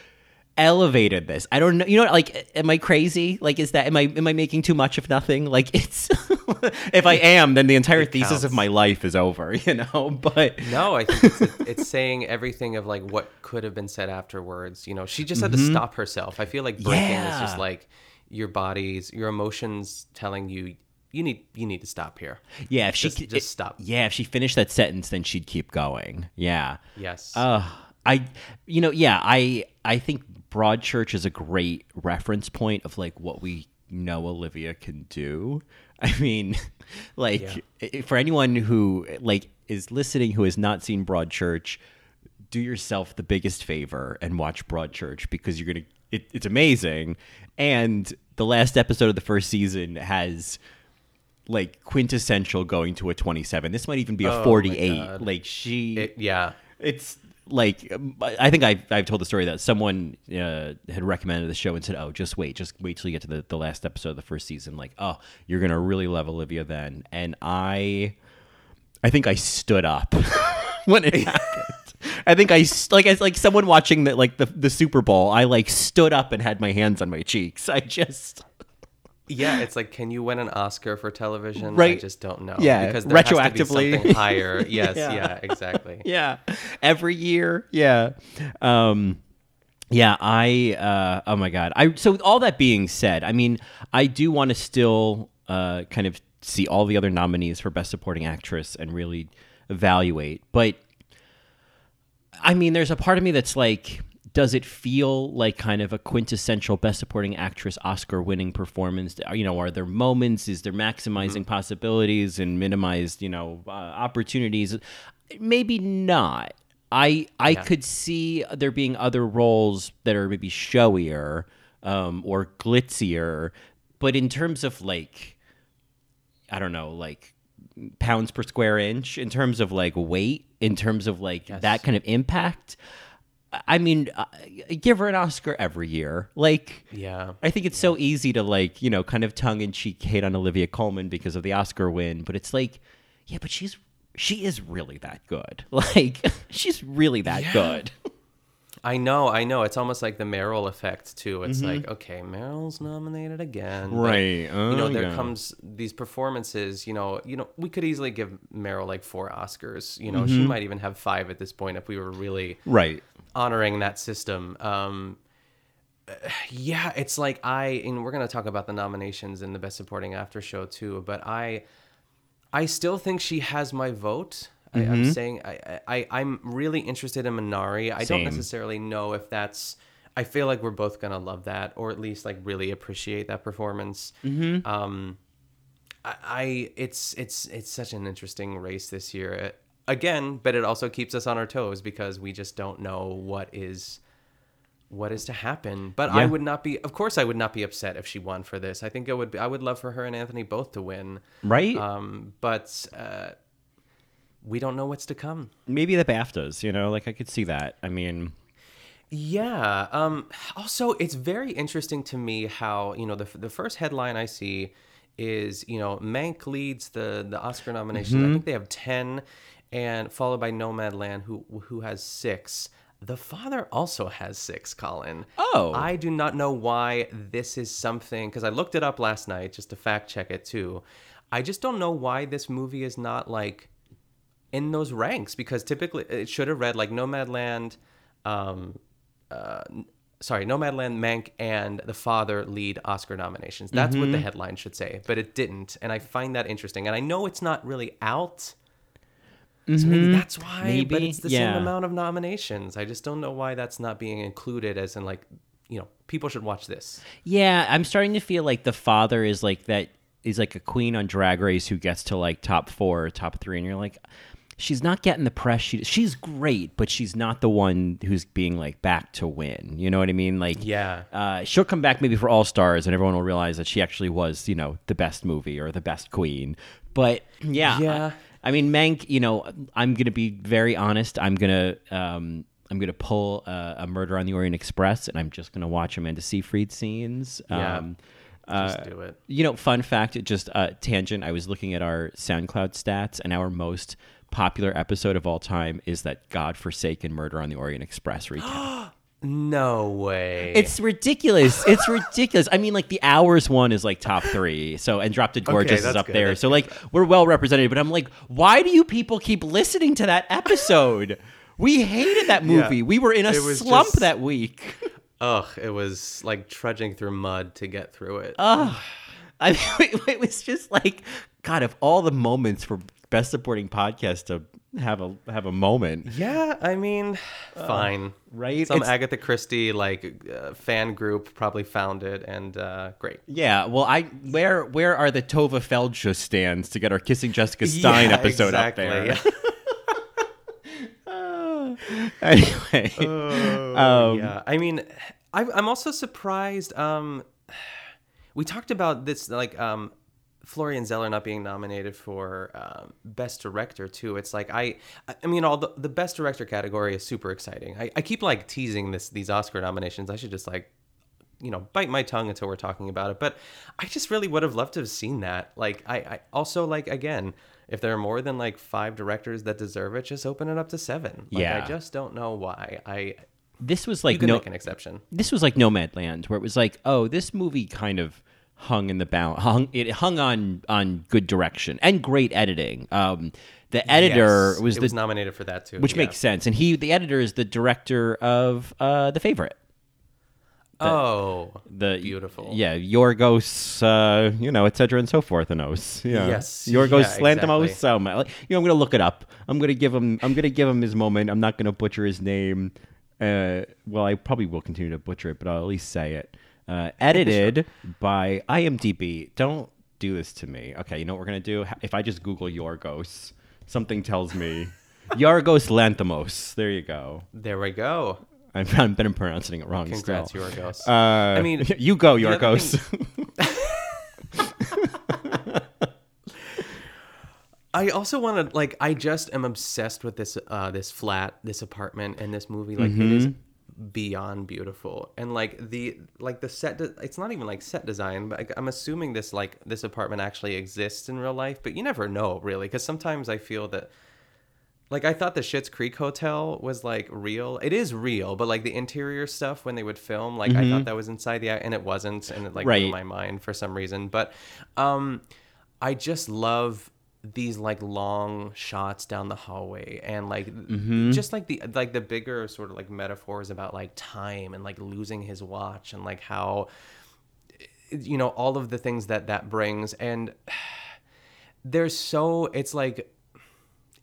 [SPEAKER 2] elevated this. I don't know. You know, like, am I crazy? Like, is that am I am I making too much of nothing? Like, it's if I am, then the entire thesis
[SPEAKER 1] counts.
[SPEAKER 2] of my life is over. You know, but
[SPEAKER 1] No, I think it's, it's saying everything of like what could have been said afterwards. You know, she just had to
[SPEAKER 2] Mhm.
[SPEAKER 1] stop herself. I feel like breaking is just like your body's, your emotions telling you you need you need to stop here.
[SPEAKER 2] Yeah, if she
[SPEAKER 1] just, just stop.
[SPEAKER 2] Yeah, if she finished that sentence, then she'd keep going. Yeah.
[SPEAKER 1] Yes.
[SPEAKER 2] Uh, I, you know, yeah, I, I think Broadchurch is a great reference point of like what we know Olivia can do. I mean, like i- for anyone who like is listening who has not seen Broadchurch, do yourself the biggest favor and watch Broadchurch because you're gonna. It, it's amazing, and the last episode of the first season has like quintessential going to a 27 this might even be a
[SPEAKER 1] Oh
[SPEAKER 2] 48 like she
[SPEAKER 1] It- yeah.
[SPEAKER 2] it's like i think I've, I've told the story that someone uh, had recommended the show and said oh just wait just wait till you get to the, the last episode of the first season like oh you're gonna really love olivia then and i i think i stood up when it happened I think I like as like someone watching the like the the Super Bowl. I like stood up and had my hands on my cheeks. I just
[SPEAKER 1] Yeah, it's like, can you win an Oscar for television? I just don't know.
[SPEAKER 2] Yeah,
[SPEAKER 1] because there has to be
[SPEAKER 2] retroactively.
[SPEAKER 1] higher. Yes,
[SPEAKER 2] Yeah.
[SPEAKER 1] yeah, exactly.
[SPEAKER 2] yeah every year yeah um yeah i uh oh my god i so all that being said i mean i do want to still uh kind of see all the other nominees for best supporting actress and really evaluate. But I mean, there's a part of me that's like, does it feel like kind of a quintessential Best Supporting Actress Oscar winning performance? You know, are there moments? Is there maximizing possibilities and minimized, you know, uh, opportunities? Maybe not. I I
[SPEAKER 1] Yeah.
[SPEAKER 2] could see there being other roles that are maybe showier um, or glitzier, but in terms of like, I don't know, like pounds per square inch, in terms of like weight, in terms of like that kind of impact. I mean, uh, give her an Oscar every year. Like,
[SPEAKER 1] Yeah.
[SPEAKER 2] I think it's so easy to like, you know, kind of tongue in cheek hate on Olivia Colman because of the Oscar win, but it's like, yeah, but she's she is really that good. Like, she's really that
[SPEAKER 1] Yeah.
[SPEAKER 2] good.
[SPEAKER 1] I know, I know. It's almost like the Meryl effect too. It's
[SPEAKER 2] Mhm.
[SPEAKER 1] like, okay, Meryl's nominated again. But,
[SPEAKER 2] Right.
[SPEAKER 1] you know,
[SPEAKER 2] Oh,
[SPEAKER 1] there
[SPEAKER 2] yeah.
[SPEAKER 1] comes these performances. You know, you know, we could easily give Meryl like four Oscars. You know, she
[SPEAKER 2] Mhm.
[SPEAKER 1] might even have five at this point if we were really
[SPEAKER 2] Right.
[SPEAKER 1] Honoring that system. Um, yeah, it's like I, and we're gonna talk about the nominations in the Best Supporting After Show too. But I, I still think she has my vote. I, I'm
[SPEAKER 2] Mhm.
[SPEAKER 1] saying I, I, I'm really interested in Minari. I
[SPEAKER 2] Same.
[SPEAKER 1] don't necessarily know if that's. I feel like we're both gonna love that, or at least like really appreciate that performance.
[SPEAKER 2] Mhm.
[SPEAKER 1] Um, I, I, it's it's it's such an interesting race this year. Again, but it also keeps us on our toes because we just don't know what is what is to happen. But I would not be, of course, I would not be upset if she won for this. I think it would. Be, I would love for her and Anthony both to win.
[SPEAKER 2] Right.
[SPEAKER 1] Um, but uh, we don't know what's to come.
[SPEAKER 2] Maybe the BAFTAs, you know, like I could see that. I mean,
[SPEAKER 1] Yeah. Um, also, it's very interesting to me how you know the the first headline I see is you know Mank leads the the Oscar nominations. I
[SPEAKER 2] Mhm.
[SPEAKER 1] think they have ten, and followed by Nomadland, who who has six. The father also has six, Colin.
[SPEAKER 2] Oh.
[SPEAKER 1] I do not know why this is something because I looked it up last night just to fact check it too. I just don't know why this movie is not like in those ranks because typically it should have read like Nomadland, um, uh, sorry, Nomadland, Mank, and The Father lead Oscar nominations. That's what the
[SPEAKER 2] Mhm.
[SPEAKER 1] headline should say, but it didn't, and I find that interesting. And I know it's not really out. So maybe
[SPEAKER 2] Mhm.
[SPEAKER 1] that's why, but
[SPEAKER 2] Maybe,
[SPEAKER 1] it's the
[SPEAKER 2] yeah.
[SPEAKER 1] same amount of nominations. I just don't know why that's not being included as in like, you know, people should watch this.
[SPEAKER 2] Yeah, I'm starting to feel like the father is like that is like a queen on drag race who gets to like top four or top three, and you're like, she's not getting the press. She, she's great, but she's not the one who's being like back to win. You know what I mean? Like,
[SPEAKER 1] Yeah.
[SPEAKER 2] uh, she'll come back maybe for All Stars, and everyone will realize that she actually was, you know, the best movie or the best queen. But yeah,
[SPEAKER 1] Yeah.
[SPEAKER 2] I, mean, Mank. You know, I'm gonna be very honest. I'm gonna. Um, I'm gonna pull uh, a Murder on the Orient Express, and I'm just gonna watch Amanda Seyfried scenes.
[SPEAKER 1] Yeah.
[SPEAKER 2] Um,
[SPEAKER 1] Just
[SPEAKER 2] uh,
[SPEAKER 1] do it.
[SPEAKER 2] You know, fun fact, just uh, tangent. I was looking at our SoundCloud stats, and our most popular episode of all time is that "God-forsaken Murder on the Orient Express" recap.
[SPEAKER 1] No way.
[SPEAKER 2] It's ridiculous. It's ridiculous. I mean, like the hours one is like top three. So and Drop Dead
[SPEAKER 1] Okay,
[SPEAKER 2] Gorgeous is up
[SPEAKER 1] good,
[SPEAKER 2] there.
[SPEAKER 1] that's
[SPEAKER 2] So like we're well represented. But I'm like, why do you people keep listening to that episode? We hated that movie.
[SPEAKER 1] Yeah.
[SPEAKER 2] We were in a slump
[SPEAKER 1] just-
[SPEAKER 2] that week.
[SPEAKER 1] Ugh, it was like trudging through mud to get through it.
[SPEAKER 2] Ugh. I mean, it was just like God. Of all the moments for best supporting podcast to have a have a moment,
[SPEAKER 1] Yeah, I mean, fine.
[SPEAKER 2] right?
[SPEAKER 1] Some
[SPEAKER 2] It's-
[SPEAKER 1] Agatha Christie like uh, fan group probably found it, and uh, great.
[SPEAKER 2] Yeah, well, I where where are the Tovah Feldshuh stands to get our Kissing Jessica Stein
[SPEAKER 1] Yeah,
[SPEAKER 2] episode
[SPEAKER 1] exactly.
[SPEAKER 2] up there? anyway,
[SPEAKER 1] Oh,
[SPEAKER 2] um,
[SPEAKER 1] yeah. I mean, I, I'm also surprised. Um, we talked about this, like um, Florian Zeller not being nominated for um, best director too. It's like I, I mean, all the, the best director category is super exciting. I, I keep like teasing this these Oscar nominations. I should just like you know bite my tongue until we're talking about it but i just really would have loved to have seen that like i, I also like again if there are more than like five directors that deserve it just open it up to seven like,
[SPEAKER 2] Yeah.
[SPEAKER 1] i just don't know why i
[SPEAKER 2] this was like no,
[SPEAKER 1] make an exception
[SPEAKER 2] this was like Nomadland, where it was like, oh, this movie kind of hung in the balance, hung it hung on on good direction and great editing. Um, the editor
[SPEAKER 1] Yes,
[SPEAKER 2] was the
[SPEAKER 1] was nominated for that too
[SPEAKER 2] which
[SPEAKER 1] yeah.
[SPEAKER 2] makes sense, and he the editor is the director of uh, the favorite.
[SPEAKER 1] oh,
[SPEAKER 2] the
[SPEAKER 1] beautiful.
[SPEAKER 2] Yeah, Yorgos, uh, you know, et cetera and so forth. And os. Yeah.
[SPEAKER 1] Yes,
[SPEAKER 2] Yorgos
[SPEAKER 1] yeah,
[SPEAKER 2] Lanthimos.
[SPEAKER 1] exactly.
[SPEAKER 2] You know, I'm gonna look it up. I'm gonna give him. I'm gonna give him his moment. I'm not gonna butcher his name. Uh, well, I probably will continue to butcher it, but I'll at least say it. Uh, edited by IMDb. Don't do this to me. Okay, you know what we're gonna do? If I just Google Yorgos, something tells me Yorgos Lanthimos. There you go.
[SPEAKER 1] There we go.
[SPEAKER 2] I've, I've been pronouncing it wrong.
[SPEAKER 1] Congrats,
[SPEAKER 2] still.
[SPEAKER 1] Yorgos.
[SPEAKER 2] Uh,
[SPEAKER 1] I mean,
[SPEAKER 2] you go, Yorgos.
[SPEAKER 1] I also want to like. I just am obsessed with this uh this flat, this apartment, and this movie. Like it is
[SPEAKER 2] Mm-hmm.
[SPEAKER 1] Beyond beautiful, and like the like the set. De- it's not even like set design, but I'm assuming this like this apartment actually exists in real life. But you never know really, because sometimes I feel that. Like I thought the Schitt's Creek Hotel was like real. It is real, but like the interior stuff when they would film, like I thought that was inside the and it wasn't, and it like blew
[SPEAKER 2] Mm-hmm.
[SPEAKER 1] My mind for some reason. But um, I just love these like long shots down the hallway and like
[SPEAKER 2] Mm-hmm.
[SPEAKER 1] just like the like the bigger sort of like metaphors about like time and like losing his watch and like how you know all of the things that that brings and there's so it's like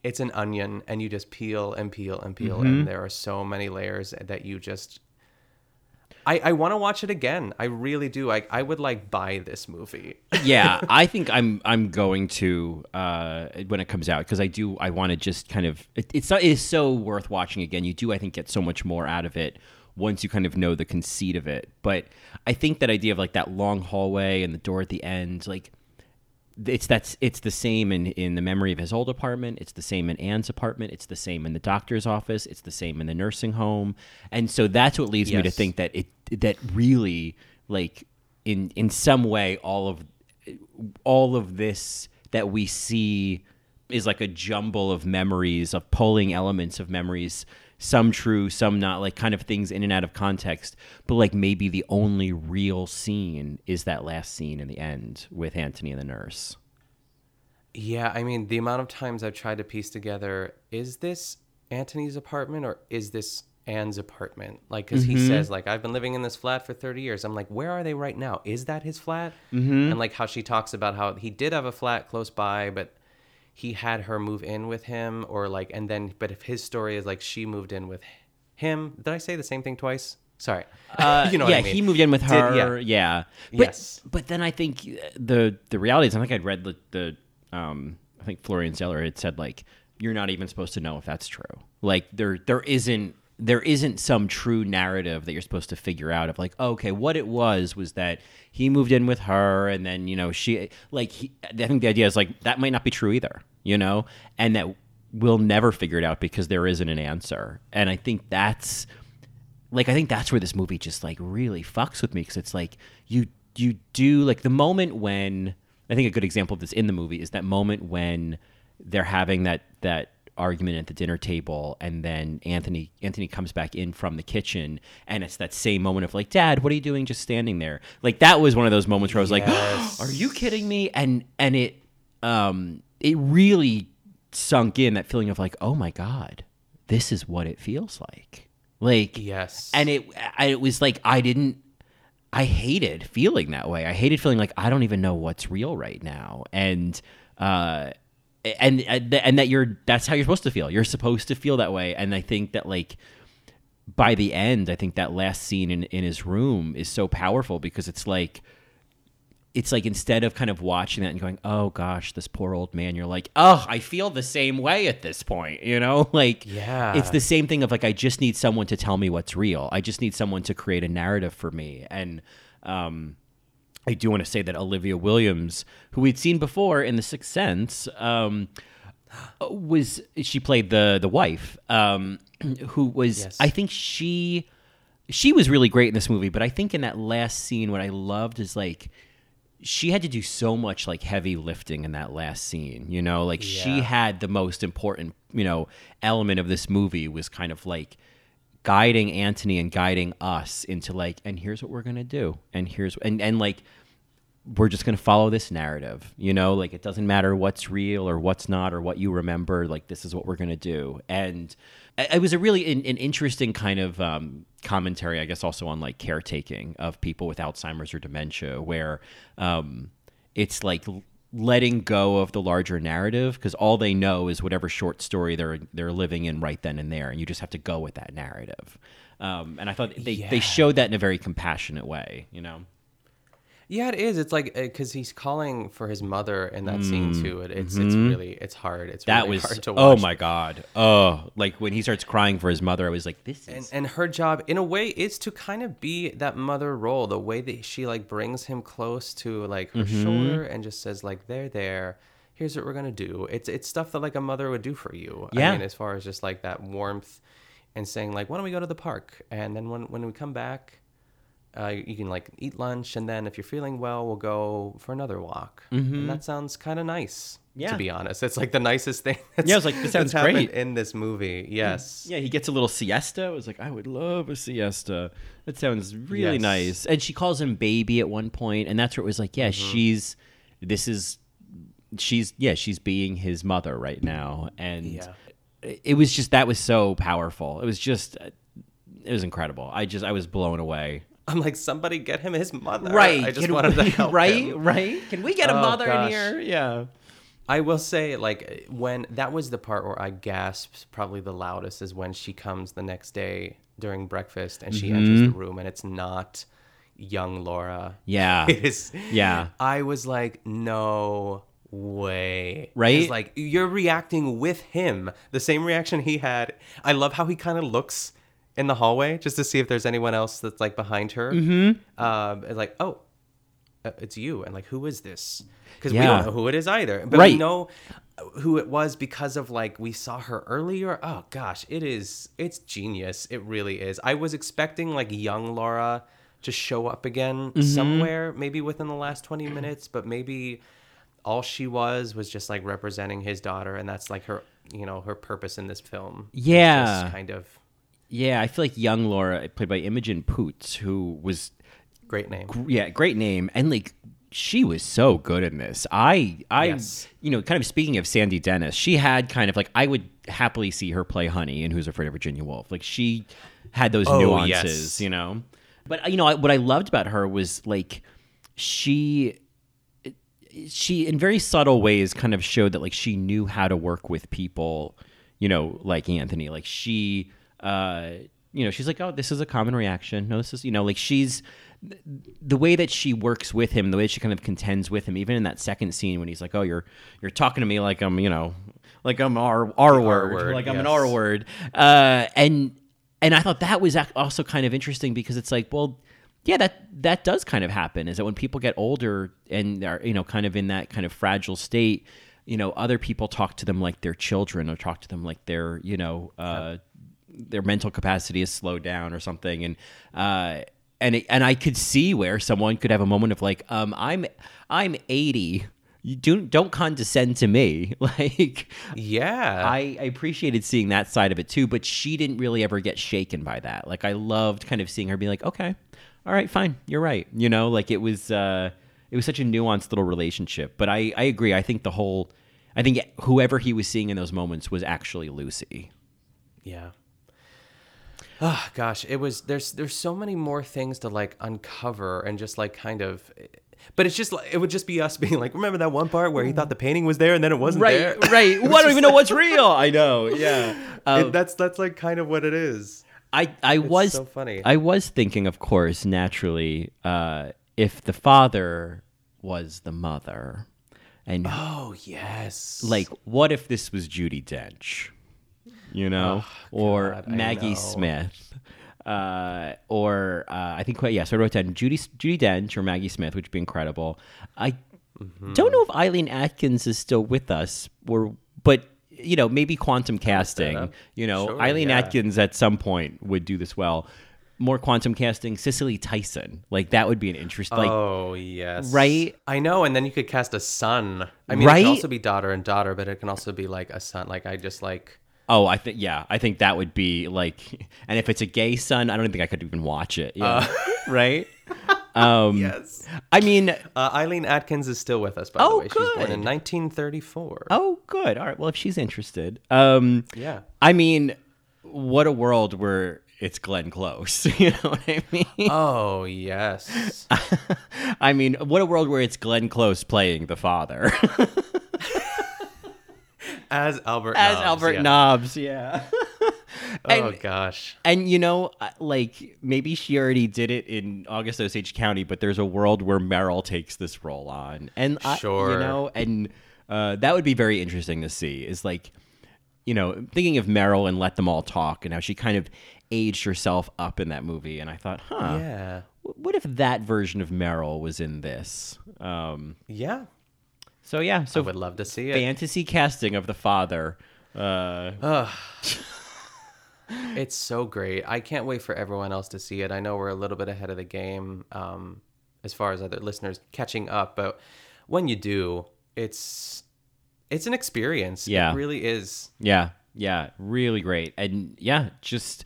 [SPEAKER 1] it's an onion and you just peel and peel and peel
[SPEAKER 2] Mm-hmm.
[SPEAKER 1] and there are so many layers that you just I, I want to watch it again. I really do. I, I would like buy this movie.
[SPEAKER 2] yeah, I think I'm I'm going to uh, when it comes out because I do I want to just kind of it, it's it is so worth watching again. You do I think get so much more out of it once you kind of know the conceit of it. But I think that idea of like that long hallway and the door at the end, like it's that's it's the same in in the memory of his old apartment it's the same in anne's apartment it's the same in the doctor's office it's the same in the nursing home. And so that's what leads me to think that it that really like in in some way all of all of this that we see is like a jumble of memories of pulling elements of memories some true some not like kind of things in and out of context but like maybe the only real scene is that last scene in the end with anthony and the nurse
[SPEAKER 1] Yeah, I mean, the amount of times I've tried to piece together is this Anthony's apartment or is this Anne's apartment? Like, because he says, like, I've been living in this flat for 30 years. I'm like, where are they right now? Is that his flat? Mm-hmm. And like how she talks about how he did have a flat close by, but he had her move in with him, or like, and then, but if his story is like she moved in with him, did I say the same thing twice? Sorry.
[SPEAKER 2] Uh,
[SPEAKER 1] you know
[SPEAKER 2] yeah,
[SPEAKER 1] I mean.
[SPEAKER 2] he moved in with
[SPEAKER 1] Did-
[SPEAKER 2] her. yeah. But,
[SPEAKER 1] Yes.
[SPEAKER 2] But then I think the the reality is, I think I'd read the, the um, I think Florian Zeller had said like you're not even supposed to know if that's true. Like there there isn't there isn't some true narrative that you're supposed to figure out of like okay what it was was that he moved in with her and then you know she like he, I think the idea is like that might not be true either you know? And that we'll never figure it out because there isn't an answer. And I think that's like I think that's where this movie just like really fucks with me because it's like you you do like the moment when I think a good example of this in the movie is that moment when they're having that that argument at the dinner table and then Anthony Anthony comes back in from the kitchen and it's that same moment of like dad what are you doing just standing there like that was one of those moments where I was
[SPEAKER 1] Yes.
[SPEAKER 2] like are you kidding me and and it um it really sunk in that feeling of like oh my god this is what it feels like like
[SPEAKER 1] Yes.
[SPEAKER 2] and it I- it was like I didn't I hated feeling that way. I hated feeling like I don't even know what's real right now. And uh and and and that you're that's how you're supposed to feel. You're supposed to feel that way and I think that like by the end, I think that last scene in in his room is so powerful because it's like it's like instead of kind of watching that and going, "Oh gosh, this poor old man," you're like, "Oh, I feel the same way at this point." You know, like
[SPEAKER 1] Yeah.
[SPEAKER 2] it's the same thing of like I just need someone to tell me what's real. I just need someone to create a narrative for me. And um, I do want to say that Olivia Williams, who we'd seen before in The Sixth Sense, um, was she played the the wife, um, who was
[SPEAKER 1] Yes.
[SPEAKER 2] I think she she was really great in this movie. But I think in that last scene, what I loved is like she had to do so much like heavy lifting in that last scene you know like she had the most important you know element of this movie was kind of like guiding Anthony and guiding us into like and here's what we're to do and here's and and like we're just to follow this narrative. You know, like it doesn't matter what's real or what's not or what you remember. Like this is what we're to do. And it was a really an, an interesting kind of um, commentary, I guess, also on like caretaking of people with Alzheimer's or dementia, where um, it's like letting go of the larger narrative because all they know is whatever short story they're they're living in right then and there, and you just have to go with that narrative. Um, and I thought they,
[SPEAKER 1] Yeah.
[SPEAKER 2] they showed that in a very compassionate way, you know.
[SPEAKER 1] Yeah, it is. It's like because he's calling for his mother in that scene too. It, it's it's
[SPEAKER 2] Mhm.
[SPEAKER 1] really it's hard. It's
[SPEAKER 2] That
[SPEAKER 1] really
[SPEAKER 2] was
[SPEAKER 1] hard to watch.
[SPEAKER 2] oh my god oh like when he starts crying for his mother, I was like this
[SPEAKER 1] And,
[SPEAKER 2] is
[SPEAKER 1] and her job, in a way, is to kind of be that mother role. The way that she like brings him close to like her
[SPEAKER 2] Mhm.
[SPEAKER 1] shoulder and just says like, "They're there. Here's what we're gonna do." It's it's stuff that like a mother would do for you.
[SPEAKER 2] Yeah.
[SPEAKER 1] I mean, as far as just like that warmth and saying like, "Why don't we go to the park?" And then when when we come back, uh, you can like eat lunch, and then if you're feeling well, we'll go for another walk.
[SPEAKER 2] Mhm.
[SPEAKER 1] And that sounds kind of nice.
[SPEAKER 2] Yeah.
[SPEAKER 1] To be honest, it's like the nicest thing. That's,
[SPEAKER 2] Yeah, I was like, this sounds great.
[SPEAKER 1] in this movie. Yes.
[SPEAKER 2] Yeah, he gets a little siesta. I was like, I would love a siesta. That sounds really
[SPEAKER 1] Yes.
[SPEAKER 2] nice. And she calls him baby at one point, and that's where it was like, yeah,
[SPEAKER 1] Mm-hmm.
[SPEAKER 2] she's this is she's yeah, she's being his mother right now, and
[SPEAKER 1] Yeah.
[SPEAKER 2] it it was just that was so powerful. It was just it was incredible. I just I was blown away.
[SPEAKER 1] I'm like, somebody get him his mother.
[SPEAKER 2] Right,
[SPEAKER 1] I just
[SPEAKER 2] can
[SPEAKER 1] wanted
[SPEAKER 2] we-
[SPEAKER 1] to help
[SPEAKER 2] right,
[SPEAKER 1] him.
[SPEAKER 2] right. Can we get a
[SPEAKER 1] Oh,
[SPEAKER 2] mother
[SPEAKER 1] gosh.
[SPEAKER 2] in here? Yeah.
[SPEAKER 1] I will say, like, when that was the part where I gasped probably the loudest is when she comes the next day during breakfast and she enters the
[SPEAKER 2] Mhm.
[SPEAKER 1] room and it's not young Laura.
[SPEAKER 2] Yeah.
[SPEAKER 1] It is.
[SPEAKER 2] Yeah.
[SPEAKER 1] I was like, no way.
[SPEAKER 2] Right?
[SPEAKER 1] It's like, you're reacting with him. The same reaction he had. I love how he kind of looks in the hallway just to see if there's anyone else that's like behind her.
[SPEAKER 2] Mhm.
[SPEAKER 1] Um, and like, oh, uh, it's you. And like, who is this? Because we don't know who it is either. But
[SPEAKER 2] Right.
[SPEAKER 1] we know who it was because of like we saw her earlier. Oh gosh, it is it's genius. It really is. I was expecting like young Laura to show up again
[SPEAKER 2] Mhm.
[SPEAKER 1] somewhere, maybe within the last 20 minutes, but maybe all she was was just like representing his daughter and that's like her, you know, her purpose in this film.
[SPEAKER 2] Yeah.
[SPEAKER 1] kind of
[SPEAKER 2] Yeah, I feel like young Laura, played by Imogen Poots, who was
[SPEAKER 1] great name.
[SPEAKER 2] gr- yeah, great name, and like she was so good in this. I, I,
[SPEAKER 1] Yes.
[SPEAKER 2] you know, kind of speaking of Sandy Dennis, she had kind of like I would happily see her play Honey in Who's Afraid of Virginia Woolf. Like she had those
[SPEAKER 1] Oh,
[SPEAKER 2] nuances,
[SPEAKER 1] yes.
[SPEAKER 2] you know. But uh, you know, I- what I loved about her was like she she in very subtle ways kind of showed that like she knew how to work with people you know like anthony like she uh you know she's like oh this is a common reaction. No this is you know like she's the way that she works with him the way she kind of contends with him even in that second scene when he's like oh you're you're talking to me like i'm you know like i'm r r word, like i'm an r word. Uh and and i thought that was also kind of interesting because it's like well yeah that that does kind of happen is that when people get older and are you know kind of in that kind of fragile state you know other people talk to them like they're children or talk to them like they're you know uh, their mental capacity is slowed down or something and uh and it, and I could see where someone could have a moment of like um I'm I'm 80 you don't don't condescend to me like
[SPEAKER 1] Yeah.
[SPEAKER 2] I, I appreciated seeing that side of it too, but she didn't really ever get shaken by that. Like I loved kind of seeing her be like, okay, all right, fine, you're right. You know, like it was uh, it was such a nuanced little relationship. But I I agree. I think the whole, I think whoever he was seeing in those moments was actually Lucy.
[SPEAKER 1] Yeah. Oh gosh, it was there's there's so many more things to like uncover and just like kind of but it's just like it would just be us being like, remember that one part where he thought the painting was there and then it wasn't
[SPEAKER 2] Right,
[SPEAKER 1] there?
[SPEAKER 2] right. Well, I don't even know what's real. I know. Yeah. Um,
[SPEAKER 1] It- that's that's like kind of what it is.
[SPEAKER 2] I I was
[SPEAKER 1] so funny.
[SPEAKER 2] I was thinking, of course, naturally, uh, if the father was the mother, and
[SPEAKER 1] Oh yes.
[SPEAKER 2] like, what if this was Judi Dench, you know, or
[SPEAKER 1] God,
[SPEAKER 2] Maggie
[SPEAKER 1] know.
[SPEAKER 2] Smith, uh, or uh, I think yeah, so I wrote down Judy Judi Dench or Maggie Smith, which would be incredible. I
[SPEAKER 1] Mm-hmm.
[SPEAKER 2] don't know if Eileen Atkins is still with us, or but you know maybe quantum casting. You know,
[SPEAKER 1] Sure,
[SPEAKER 2] Eileen
[SPEAKER 1] yeah.
[SPEAKER 2] Atkins at some point would do this well. More quantum casting, Cicely Tyson, like that would be an interest. Like,
[SPEAKER 1] oh yes.
[SPEAKER 2] right?
[SPEAKER 1] I know, and then you could cast a son. I mean, it
[SPEAKER 2] Right?
[SPEAKER 1] can also be daughter and daughter, but it can also be like a son. Like I just like
[SPEAKER 2] Oh, I think yeah, I think that would be like, and if it's a gay son, I don't think I could even watch it. Yeah,
[SPEAKER 1] Uh.
[SPEAKER 2] right. Um,
[SPEAKER 1] yes.
[SPEAKER 2] I mean,
[SPEAKER 1] Uh, Eileen Atkins is still with us, by
[SPEAKER 2] Oh,
[SPEAKER 1] the way. She was born in 1934.
[SPEAKER 2] oh, good. All right. Well, if she's interested, um,
[SPEAKER 1] Yeah.
[SPEAKER 2] I mean, what a world where it's Glenn Close. You know what I mean?
[SPEAKER 1] Oh, yes.
[SPEAKER 2] I mean, what a world where it's Glenn Close playing the father
[SPEAKER 1] As Albert
[SPEAKER 2] as
[SPEAKER 1] Nobbs,
[SPEAKER 2] Albert
[SPEAKER 1] yeah.
[SPEAKER 2] Nobbs. Yeah.
[SPEAKER 1] Oh, gosh.
[SPEAKER 2] And you know, uh, like maybe she already did it in August Osage County, but there's a world where Meryl takes this role on, and I, you know, and uh, that would be very interesting to see. Is like, you know, thinking of Meryl and Let Them All Talk, and how she kind of aged herself up in that movie, and I thought, huh,
[SPEAKER 1] Yeah.
[SPEAKER 2] what if that version of Meryl was in this? Um,
[SPEAKER 1] Yeah.
[SPEAKER 2] So yeah, so
[SPEAKER 1] I would love to see it.
[SPEAKER 2] fantasy casting of the father. Uh,
[SPEAKER 1] It's so great. I can't wait for everyone else to see it. I know we're a little bit ahead of the game um, as far as other listeners catching up, but when you do, it's it's an experience.
[SPEAKER 2] Yeah.
[SPEAKER 1] It really is.
[SPEAKER 2] Yeah, yeah, really great, and yeah, just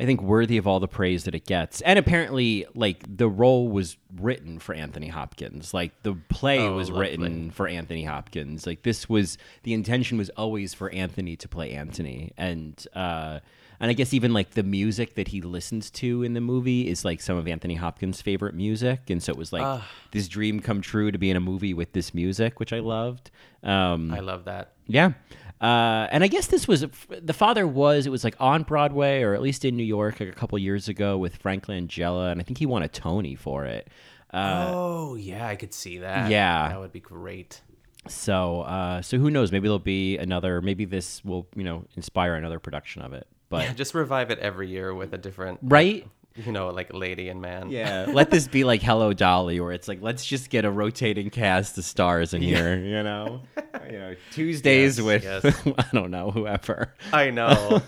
[SPEAKER 2] I think worthy of all the praise that it gets. And apparently, like the role was written for Anthony Hopkins. Like the play
[SPEAKER 1] Oh,
[SPEAKER 2] was
[SPEAKER 1] lovely.
[SPEAKER 2] written for Anthony Hopkins. Like this was the intention was always for Anthony to play Anthony, and uh, and I guess even like the music that he listens to in the movie is like some of Anthony Hopkins' favorite music, and so it was like this dream come true to be in a movie with this music, which I loved. Um,
[SPEAKER 1] I love that.
[SPEAKER 2] yeah. Uh, and I guess this was the father was it was like on Broadway or at least in New York like a couple years ago with Frank Langella, and I think he won a Tony for it. Uh,
[SPEAKER 1] oh, yeah, I could see that.
[SPEAKER 2] yeah.
[SPEAKER 1] That would be great.
[SPEAKER 2] so uh, so who knows? Maybe there'll be another. Maybe this will you know inspire another production of it. But
[SPEAKER 1] Yeah, just revive it every year with a different,
[SPEAKER 2] right.
[SPEAKER 1] you know, like lady and man.
[SPEAKER 2] Yeah, let this be like Hello Dolly, where it's like let's just get a rotating cast of stars in here, you know, you know Tuesdays
[SPEAKER 1] Yes,
[SPEAKER 2] with
[SPEAKER 1] yes.
[SPEAKER 2] I don't know whoever.
[SPEAKER 1] I know.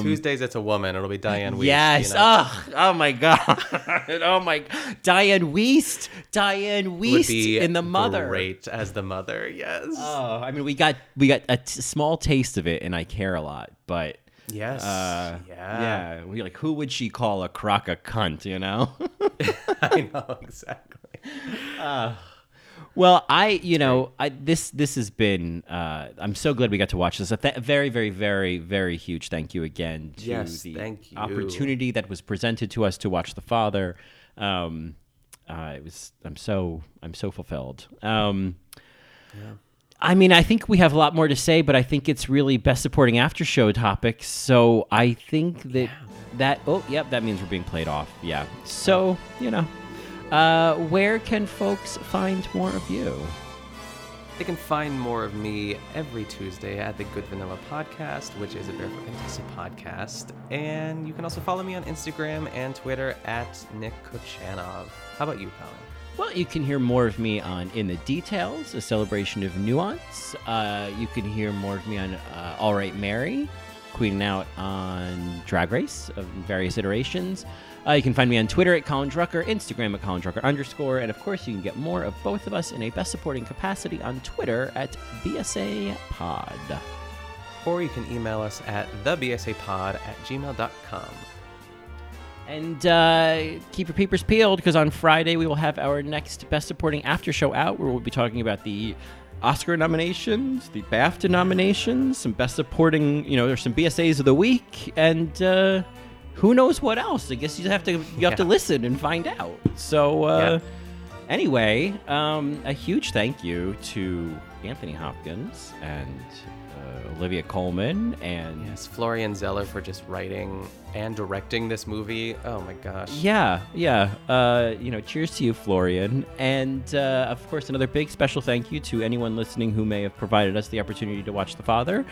[SPEAKER 1] Tuesdays, it's a woman. It'll be Dianne Wiest.
[SPEAKER 2] Um, Yes.
[SPEAKER 1] You know?
[SPEAKER 2] Oh, oh my God. oh my. Dianne
[SPEAKER 1] Wiest.
[SPEAKER 2] Dianne
[SPEAKER 1] Wiest
[SPEAKER 2] in the mother.
[SPEAKER 1] Great as the mother. Yes.
[SPEAKER 2] Oh, I mean, we got we got a t- small taste of it, and I care a lot. But
[SPEAKER 1] yes.
[SPEAKER 2] uh,
[SPEAKER 1] yeah.
[SPEAKER 2] yeah, we like who would she call a crock a cunt? You know.
[SPEAKER 1] I know exactly.
[SPEAKER 2] Well, I, you know, I this this has been. Uh, I'm so glad we got to watch this. A th- very, very, very, very huge thank you again to
[SPEAKER 1] Yes,
[SPEAKER 2] the
[SPEAKER 1] thank you.
[SPEAKER 2] opportunity that was presented to us to watch The Father. Um, uh, it was. I'm so. I'm so fulfilled. Um, yeah. I mean, I think we have a lot more to say, but I think it's really best supporting after show topics. So I think that that. Oh, yep, that means we're being played off. Yeah. So you know. Uh, where can folks find more of you?
[SPEAKER 1] They can find more of me every Tuesday at the Good Vanilla Podcast, which is a Barefoot Contessa podcast. And you can also follow me on Instagram and Twitter at Nick Kuchanov. How about you, Colin?
[SPEAKER 2] Well, you can hear more of me on In the Details, a celebration of nuance. Uh, you can hear more of me on uh, All Right Mary, queening out on Drag Race of various iterations. Uh, you can find me on Twitter at Colin Drucker, Instagram at Colin Drucker underscore, and of course, you can get more of both of us in a best supporting capacity on Twitter at BSA Pod.
[SPEAKER 1] Or you can email us at thebsapod at gmail.com.
[SPEAKER 2] And uh, keep your papers peeled because on Friday we will have our next Best Supporting After Show out where we'll be talking about the Oscar nominations, the BAFTA nominations, some Best Supporting, you know, there's some BSAs of the week, and uh, who knows what else. I guess you have to you have to listen and find out. So uh,
[SPEAKER 1] Yeah.
[SPEAKER 2] anyway, um, a huge thank you to Anthony Hopkins and uh, Olivia Colman and
[SPEAKER 1] Yes, Florian Zeller for just writing and directing this movie. Oh my gosh.
[SPEAKER 2] Yeah, yeah. Uh, you know, cheers to you, Florian. And uh, of course, another big special thank you to anyone listening who may have provided us the opportunity to watch The Father.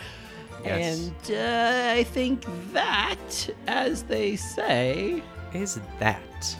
[SPEAKER 1] Yes.
[SPEAKER 2] And uh, I think that, as they say,
[SPEAKER 1] Is that